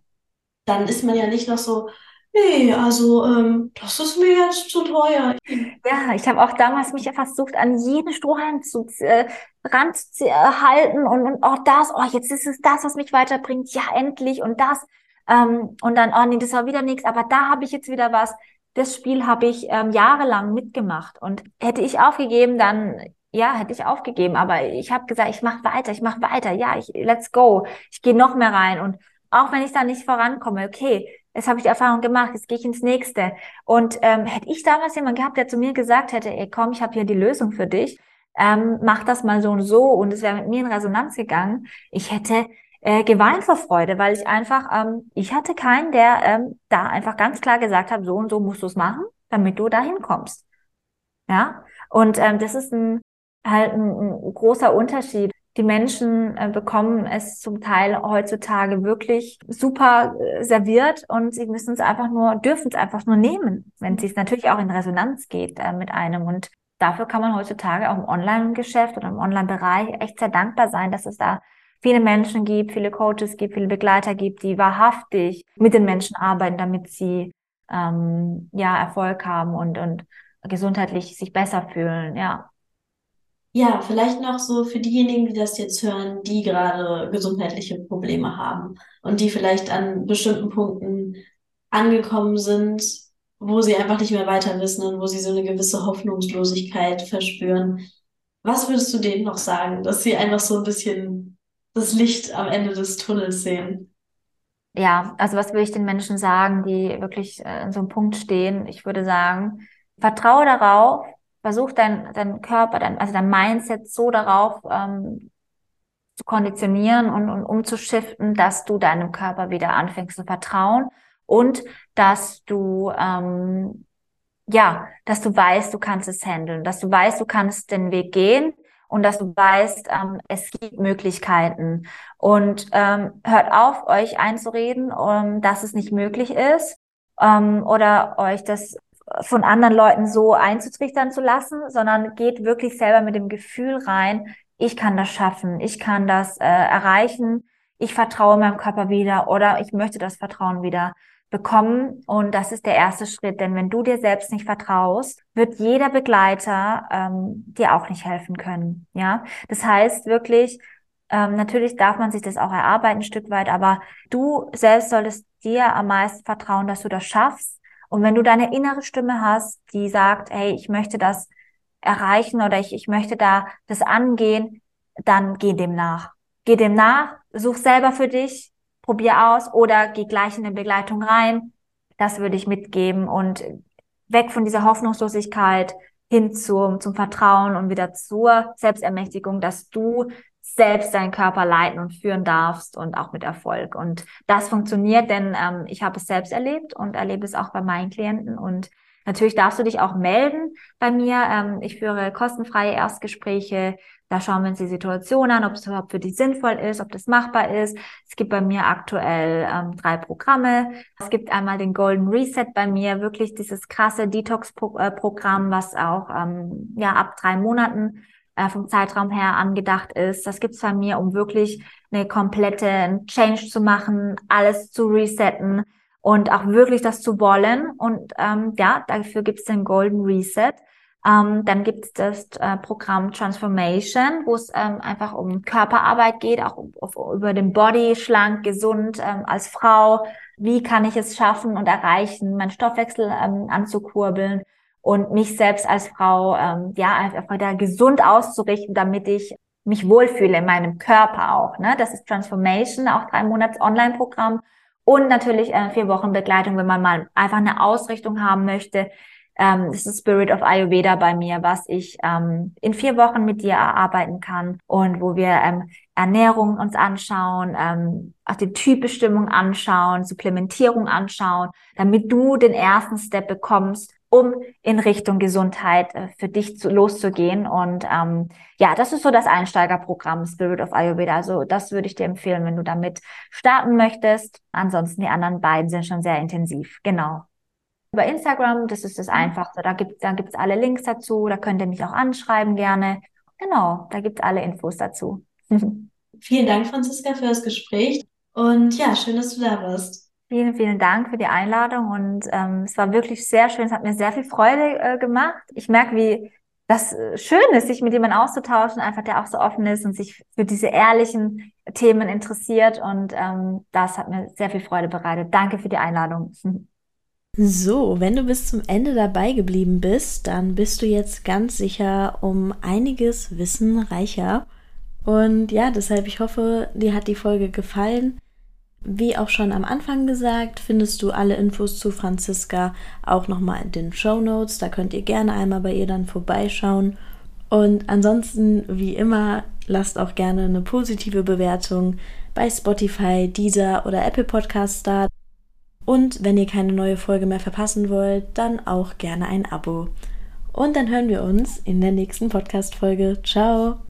[SPEAKER 1] Dann ist man ja nicht noch so, nee, also ähm, das ist mir jetzt zu teuer.
[SPEAKER 2] Ja, ich habe auch damals mich ja versucht, an jeden Strohhalm zu äh, ranzuhalten und, und auch das, oh, jetzt ist es das, was mich weiterbringt, ja, endlich und das. Ähm, und dann, oh nee, das war wieder nichts, aber da habe ich jetzt wieder was. Das Spiel habe ich ähm, jahrelang mitgemacht. Und hätte ich aufgegeben, dann ja, hätte ich aufgegeben. Aber ich habe gesagt, ich mache weiter, ich mache weiter. Ja, ich let's go. Ich gehe noch mehr rein. Und auch wenn ich da nicht vorankomme, okay, jetzt habe ich die Erfahrung gemacht, jetzt gehe ich ins nächste. Und ähm, hätte ich damals jemand gehabt, der zu mir gesagt hätte, ey, komm, ich habe hier die Lösung für dich, ähm, mach das mal so und so und es wäre mit mir in Resonanz gegangen, ich hätte äh, geweint vor Freude, weil ich einfach, ähm, ich hatte keinen, der ähm, da einfach ganz klar gesagt hat, so und so musst du es machen, damit du dahin kommst. Ja, und ähm, das ist ein, halt ein, ein großer Unterschied. Die Menschen äh, bekommen es zum Teil heutzutage wirklich super äh, serviert und sie müssen es einfach nur, dürfen es einfach nur nehmen, wenn es natürlich auch in Resonanz geht äh, mit einem. Und dafür kann man heutzutage auch im Online-Geschäft oder im Online-Bereich echt sehr dankbar sein, dass es da viele Menschen gibt, viele Coaches gibt, viele Begleiter gibt, die wahrhaftig mit den Menschen arbeiten, damit sie ähm, ja Erfolg haben und und gesundheitlich sich besser fühlen, ja.
[SPEAKER 1] Ja, vielleicht noch so für diejenigen, die das jetzt hören, die gerade gesundheitliche Probleme haben und die vielleicht an bestimmten Punkten angekommen sind, wo sie einfach nicht mehr weiter wissen und wo sie so eine gewisse Hoffnungslosigkeit verspüren. Was würdest du denen noch sagen, dass sie einfach so ein bisschen das Licht am Ende des Tunnels sehen.
[SPEAKER 2] Ja, also was würde ich den Menschen sagen, die wirklich äh, an so einem Punkt stehen? Ich würde sagen, vertraue darauf, versuch dein, dein Körper, dein, also dein Mindset so darauf ähm, zu konditionieren und, und umzuschiften, dass du deinem Körper wieder anfängst zu vertrauen und dass du ähm, ja, dass du weißt, du kannst es handeln, dass du weißt, du kannst den Weg gehen und dass du weißt, ähm, es gibt Möglichkeiten. Und ähm, hört auf, euch einzureden, um, dass es nicht möglich ist ähm, oder euch das von anderen Leuten so einzutrichtern zu lassen, sondern geht wirklich selber mit dem Gefühl rein, ich kann das schaffen, ich kann das äh, erreichen, ich vertraue meinem Körper wieder oder ich möchte das Vertrauen wieder bekommen. Und das ist der erste Schritt. Denn wenn du dir selbst nicht vertraust, wird jeder Begleiter ähm, dir auch nicht helfen können. Ja, das heißt wirklich, ähm, natürlich darf man sich das auch erarbeiten ein Stück weit, aber du selbst solltest dir am meisten vertrauen, dass du das schaffst. Und wenn du deine innere Stimme hast, die sagt, hey, ich möchte das erreichen oder ich, ich möchte da das angehen, dann geh dem nach. Geh dem nach, such selber für dich probier aus oder geh gleich in eine Begleitung rein. Das würde ich mitgeben und weg von dieser Hoffnungslosigkeit hin zum, zum Vertrauen und wieder zur Selbstermächtigung, dass du selbst deinen Körper leiten und führen darfst und auch mit Erfolg. Und das funktioniert, denn ähm, ich habe es selbst erlebt und erlebe es auch bei meinen Klienten und Natürlich darfst du dich auch melden bei mir. Ähm, ich führe kostenfreie Erstgespräche. Da schauen wir uns die Situation an, ob es überhaupt für dich sinnvoll ist, ob das machbar ist. Es gibt bei mir aktuell ähm, drei Programme. Es gibt einmal den Golden Reset bei mir, wirklich dieses krasse Detox-Programm, was auch ähm, ja ab drei Monaten äh, vom Zeitraum her angedacht ist. Das gibt's bei mir, um wirklich eine komplette Change zu machen, alles zu resetten und auch wirklich das zu wollen. Und ähm, ja, dafür gibt's den Golden Reset. Ähm, dann gibt es das äh, Programm Transformation, wo es ähm, einfach um Körperarbeit geht, auch um, auf, über den Body, schlank, gesund ähm, als Frau. Wie kann ich es schaffen und erreichen, meinen Stoffwechsel ähm, anzukurbeln und mich selbst als Frau ähm, ja einfach da gesund auszurichten, damit ich mich wohlfühle in meinem Körper auch. Ne? Das ist Transformation, auch drei Monats Online-Programm und natürlich äh, vier Wochen Begleitung, wenn man mal einfach eine Ausrichtung haben möchte, ähm, das ist Spirit of Ayurveda bei mir, was ich ähm, in vier Wochen mit dir erarbeiten kann und wo wir ähm, Ernährung uns anschauen, ähm, auch die Typbestimmung anschauen, Supplementierung anschauen, damit du den ersten Step bekommst, um in Richtung Gesundheit äh, für dich zu, loszugehen. Und ähm, ja, das ist so das Einsteigerprogramm Spirit of Ayurveda. Also das würde ich dir empfehlen, wenn du damit starten möchtest. Ansonsten die anderen beiden sind schon sehr intensiv. Genau über Instagram, das ist das mhm. Einfachste. Da gibt da gibt's alle Links dazu, da könnt ihr mich auch anschreiben gerne. Genau, da gibt's alle Infos dazu.
[SPEAKER 1] vielen Dank, Franziska, für das Gespräch und ja, schön, dass du da warst.
[SPEAKER 2] Vielen, vielen Dank für die Einladung und ähm, es war wirklich sehr schön. Es hat mir sehr viel Freude äh, gemacht. Ich merke, wie das äh, schön ist, sich mit jemandem auszutauschen, einfach der auch so offen ist und sich für diese ehrlichen Themen interessiert. Und ähm, das hat mir sehr viel Freude bereitet. Danke für die Einladung.
[SPEAKER 1] So, wenn du bis zum Ende dabei geblieben bist, dann bist du jetzt ganz sicher um einiges Wissen reicher. Und ja, deshalb, ich hoffe, dir hat die Folge gefallen. Wie auch schon am Anfang gesagt, findest du alle Infos zu Franziska auch nochmal in den Show Notes. Da könnt ihr gerne einmal bei ihr dann vorbeischauen. Und ansonsten, wie immer, lasst auch gerne eine positive Bewertung bei Spotify, Deezer oder Apple Podcasts da. Und wenn ihr keine neue Folge mehr verpassen wollt, dann auch gerne ein Abo. Und dann hören wir uns in der nächsten Podcast-Folge. Ciao!